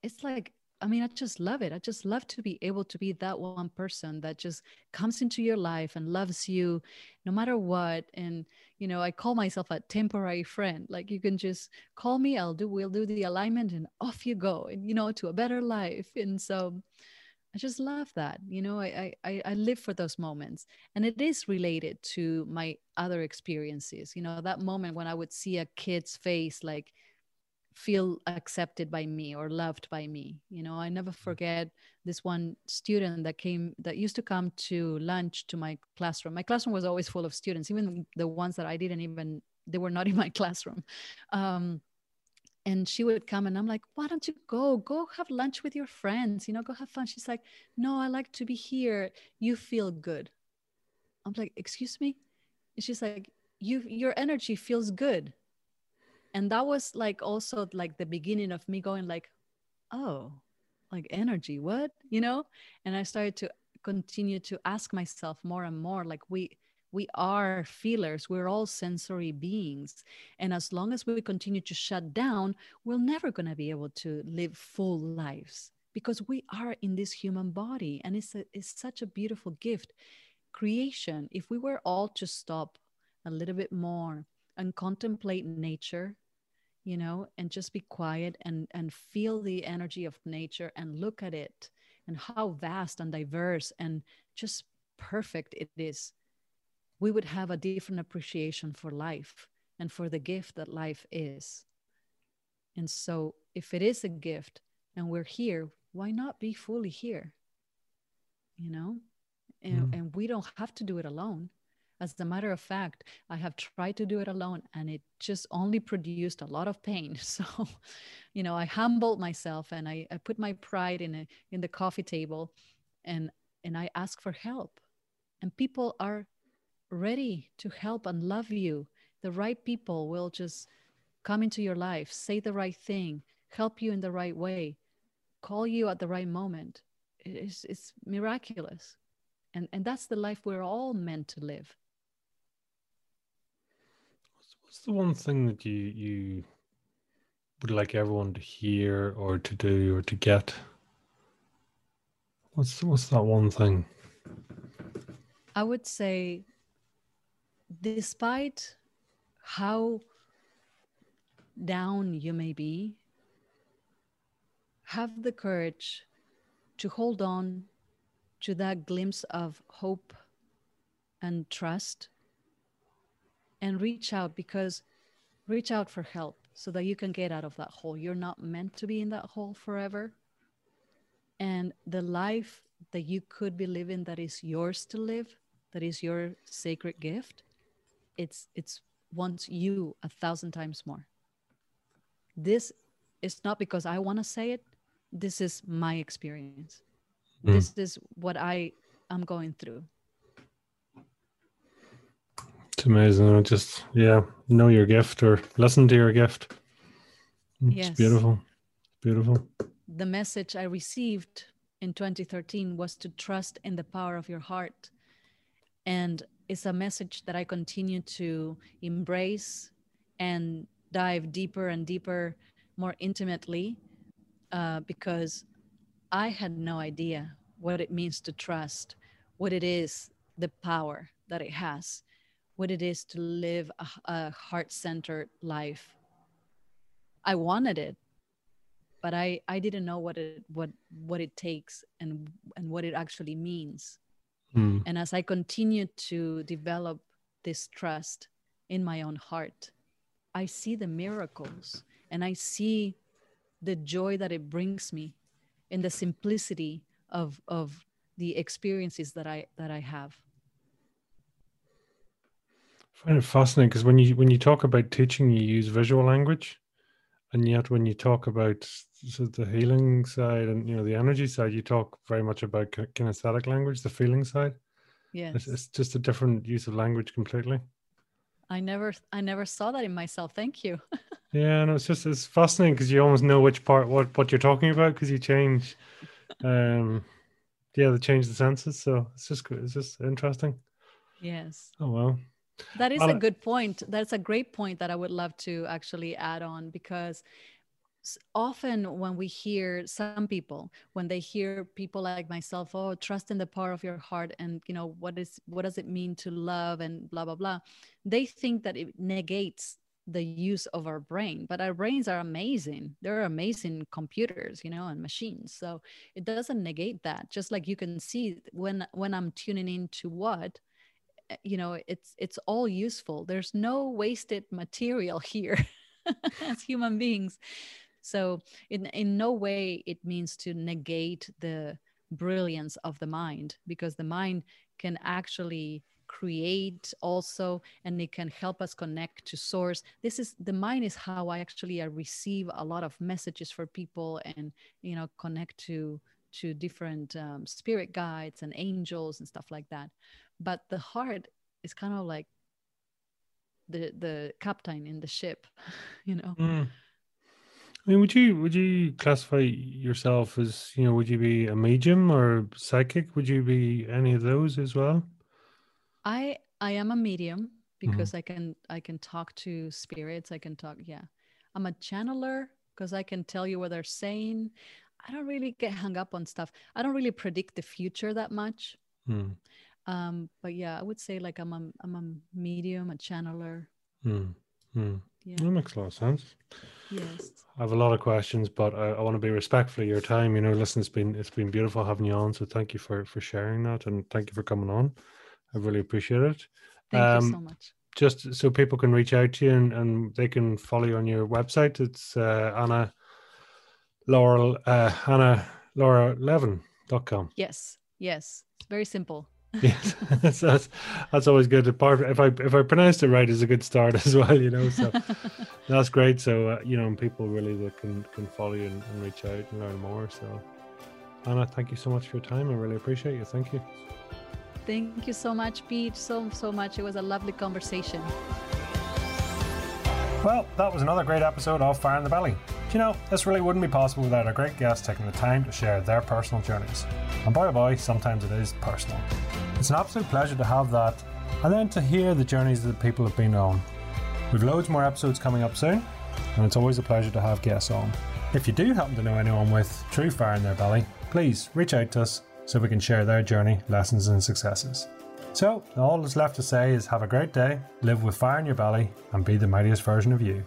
It's like I mean, I just love it. I just love to be able to be that one person that just comes into your life and loves you no matter what. And, you know, I call myself a temporary friend. Like you can just call me, I'll do, we'll do the alignment and off you go, and, you know, to a better life. And so I just love that. You know, I, I, I live for those moments. And it is related to my other experiences. You know, that moment when I would see a kid's face like, feel accepted by me or loved by me you know? I never mm. forget this one student that came that used to come to lunch to my classroom. My classroom was always full of students even the ones that i didn't even they were not in my classroom. Um, and she would come and i'm like why don't you go? Go have lunch with your friends you know go have fun. She's like no i like to be here. You feel good. I'm like excuse me? And she's like you your energy feels good and that was like also like the beginning of me going like oh like energy what? You know? And i started to continue to ask myself more and more like we we are feelers. We're all sensory beings. And as long as we continue to shut down we're never going to be able to live full lives because we are in this human body. And it's, a, it's such a beautiful gift. Creation if we were all to stop a little bit more and contemplate nature you know and just be quiet and and feel the energy of nature and look at it and how vast and diverse and just perfect it is. We would have a different appreciation for life and for the gift that life is. And so if it is a gift and we're here why not be fully here? You know and, mm. and we don't have to do it alone as a matter of fact, I have tried to do it alone and it just only produced a lot of pain. So, you know, I humbled myself and I, I put my pride in a, in the coffee table and and I ask for help. And people are ready to help and love you. The right people will just come into your life, say the right thing, help you in the right way, call you at the right moment. It's, it's miraculous. And, and that's the life we're all meant to live. What's the one thing that you you would like everyone to hear or to do or to get? What's what's that one thing? I would say despite how down you may be, have the courage to hold on to that glimpse of hope and trust and reach out because reach out for help so that you can get out of that hole. You're not meant to be in that hole forever. And the life that you could be living that is yours to live, that is your sacred gift, it's it's wants you a thousand times more. This is not because I want to say it. This is my experience. Mm. This is what I am going through. It's amazing. Just yeah, know your gift or listen to your gift. It's yes. beautiful. Beautiful. The message I received in 2013 was to trust in the power of your heart. And it's a message that I continue to embrace and dive deeper and deeper, more intimately, uh, because I had no idea what it means to trust, what it is, the power that it has what it is to live a, a heart-centered life. I wanted it but i i didn't know what it what what it takes and and what it actually means. Mm. and as i continued to develop this trust in my own heart i see the miracles and i see the joy that it brings me in the simplicity of of the experiences that i that i have find it fascinating because when you when you talk about teaching, you use visual language, and yet when you talk about the healing side and you know the energy side, you talk very much about kinesthetic language, the feeling side. Yes, it's, it's just a different use of language completely. I never I never saw that in myself. Thank you. yeah, no, it's just it's fascinating because you almost know which part what what you're talking about because you change. Um, yeah, they change the senses, so it's just it's just interesting. Yes. Oh well. That is a good point. That's a great point that I would love to actually add on because often when we hear some people when they hear people like myself oh trust in the power of your heart and you know what is what does it mean to love and blah blah blah they think that it negates the use of our brain but our brains are amazing. They're amazing computers you know and machines. So it doesn't negate that. Just like you can see when when i'm tuning into what Eh, you know it's it's all useful. There's no wasted material here as human beings. So in in no way it means to negate the brilliance of the mind because the mind can actually create also and it can help us connect to source. This is the mind is how i actually I receive a lot of messages for people and you know connect to to different um, spirit guides and angels and stuff like that but the heart is kind of like the the captain in the ship you know mm. I mean, would you would you classify yourself as you know? Would you be a medium or psychic? Would you be any of those as well? I I am a medium because mm-hmm. I can I can talk to spirits. I can talk. Yeah, I'm a channeler because I can tell you what they're saying. I don't really get hung up on stuff. I don't really predict the future that much. Mm. Um, but yeah, I would say like I'm a I'm a medium, a channeler. Mm. Mm. Yeah. That makes a lot of sense. Yes. I have a lot of questions, but I, I want to be respectful of your time. You know, listen, it's been it's been beautiful having you on. So thank you for for sharing that, and thank you for coming on. I really appreciate it. Thank um, you so much. Just so people can reach out to you and, and they can follow you on your website. It's uh, Anna Laurel uh, Anna Laura Levin.com. Yes, yes. It's very simple. yes, that's, that's, that's always good. Apart if I if I pronounced it right, is a good start as well. You know, so that's great. So uh, you know, people really that can can follow you and, and reach out and learn more. So Anna, thank you so much for your time. I really appreciate you. Thank you. Thank you so much, Pete. So so much. It was a lovely conversation. Well, that was another great episode of Fire in the Belly. Do you know, this really wouldn't be possible without our great guests taking the time to share their personal journeys. And boy oh boy, sometimes it is personal. It's an absolute pleasure to have that, and then to hear the journeys that people have been on. We've loads more episodes coming up soon, and it's always a pleasure to have guests on. If you do happen to know anyone with true fire in their belly, please reach out to us so we can share their journey, lessons, and successes. So, all that's left to say is have a great day, live with fire in your belly, and be the mightiest version of you.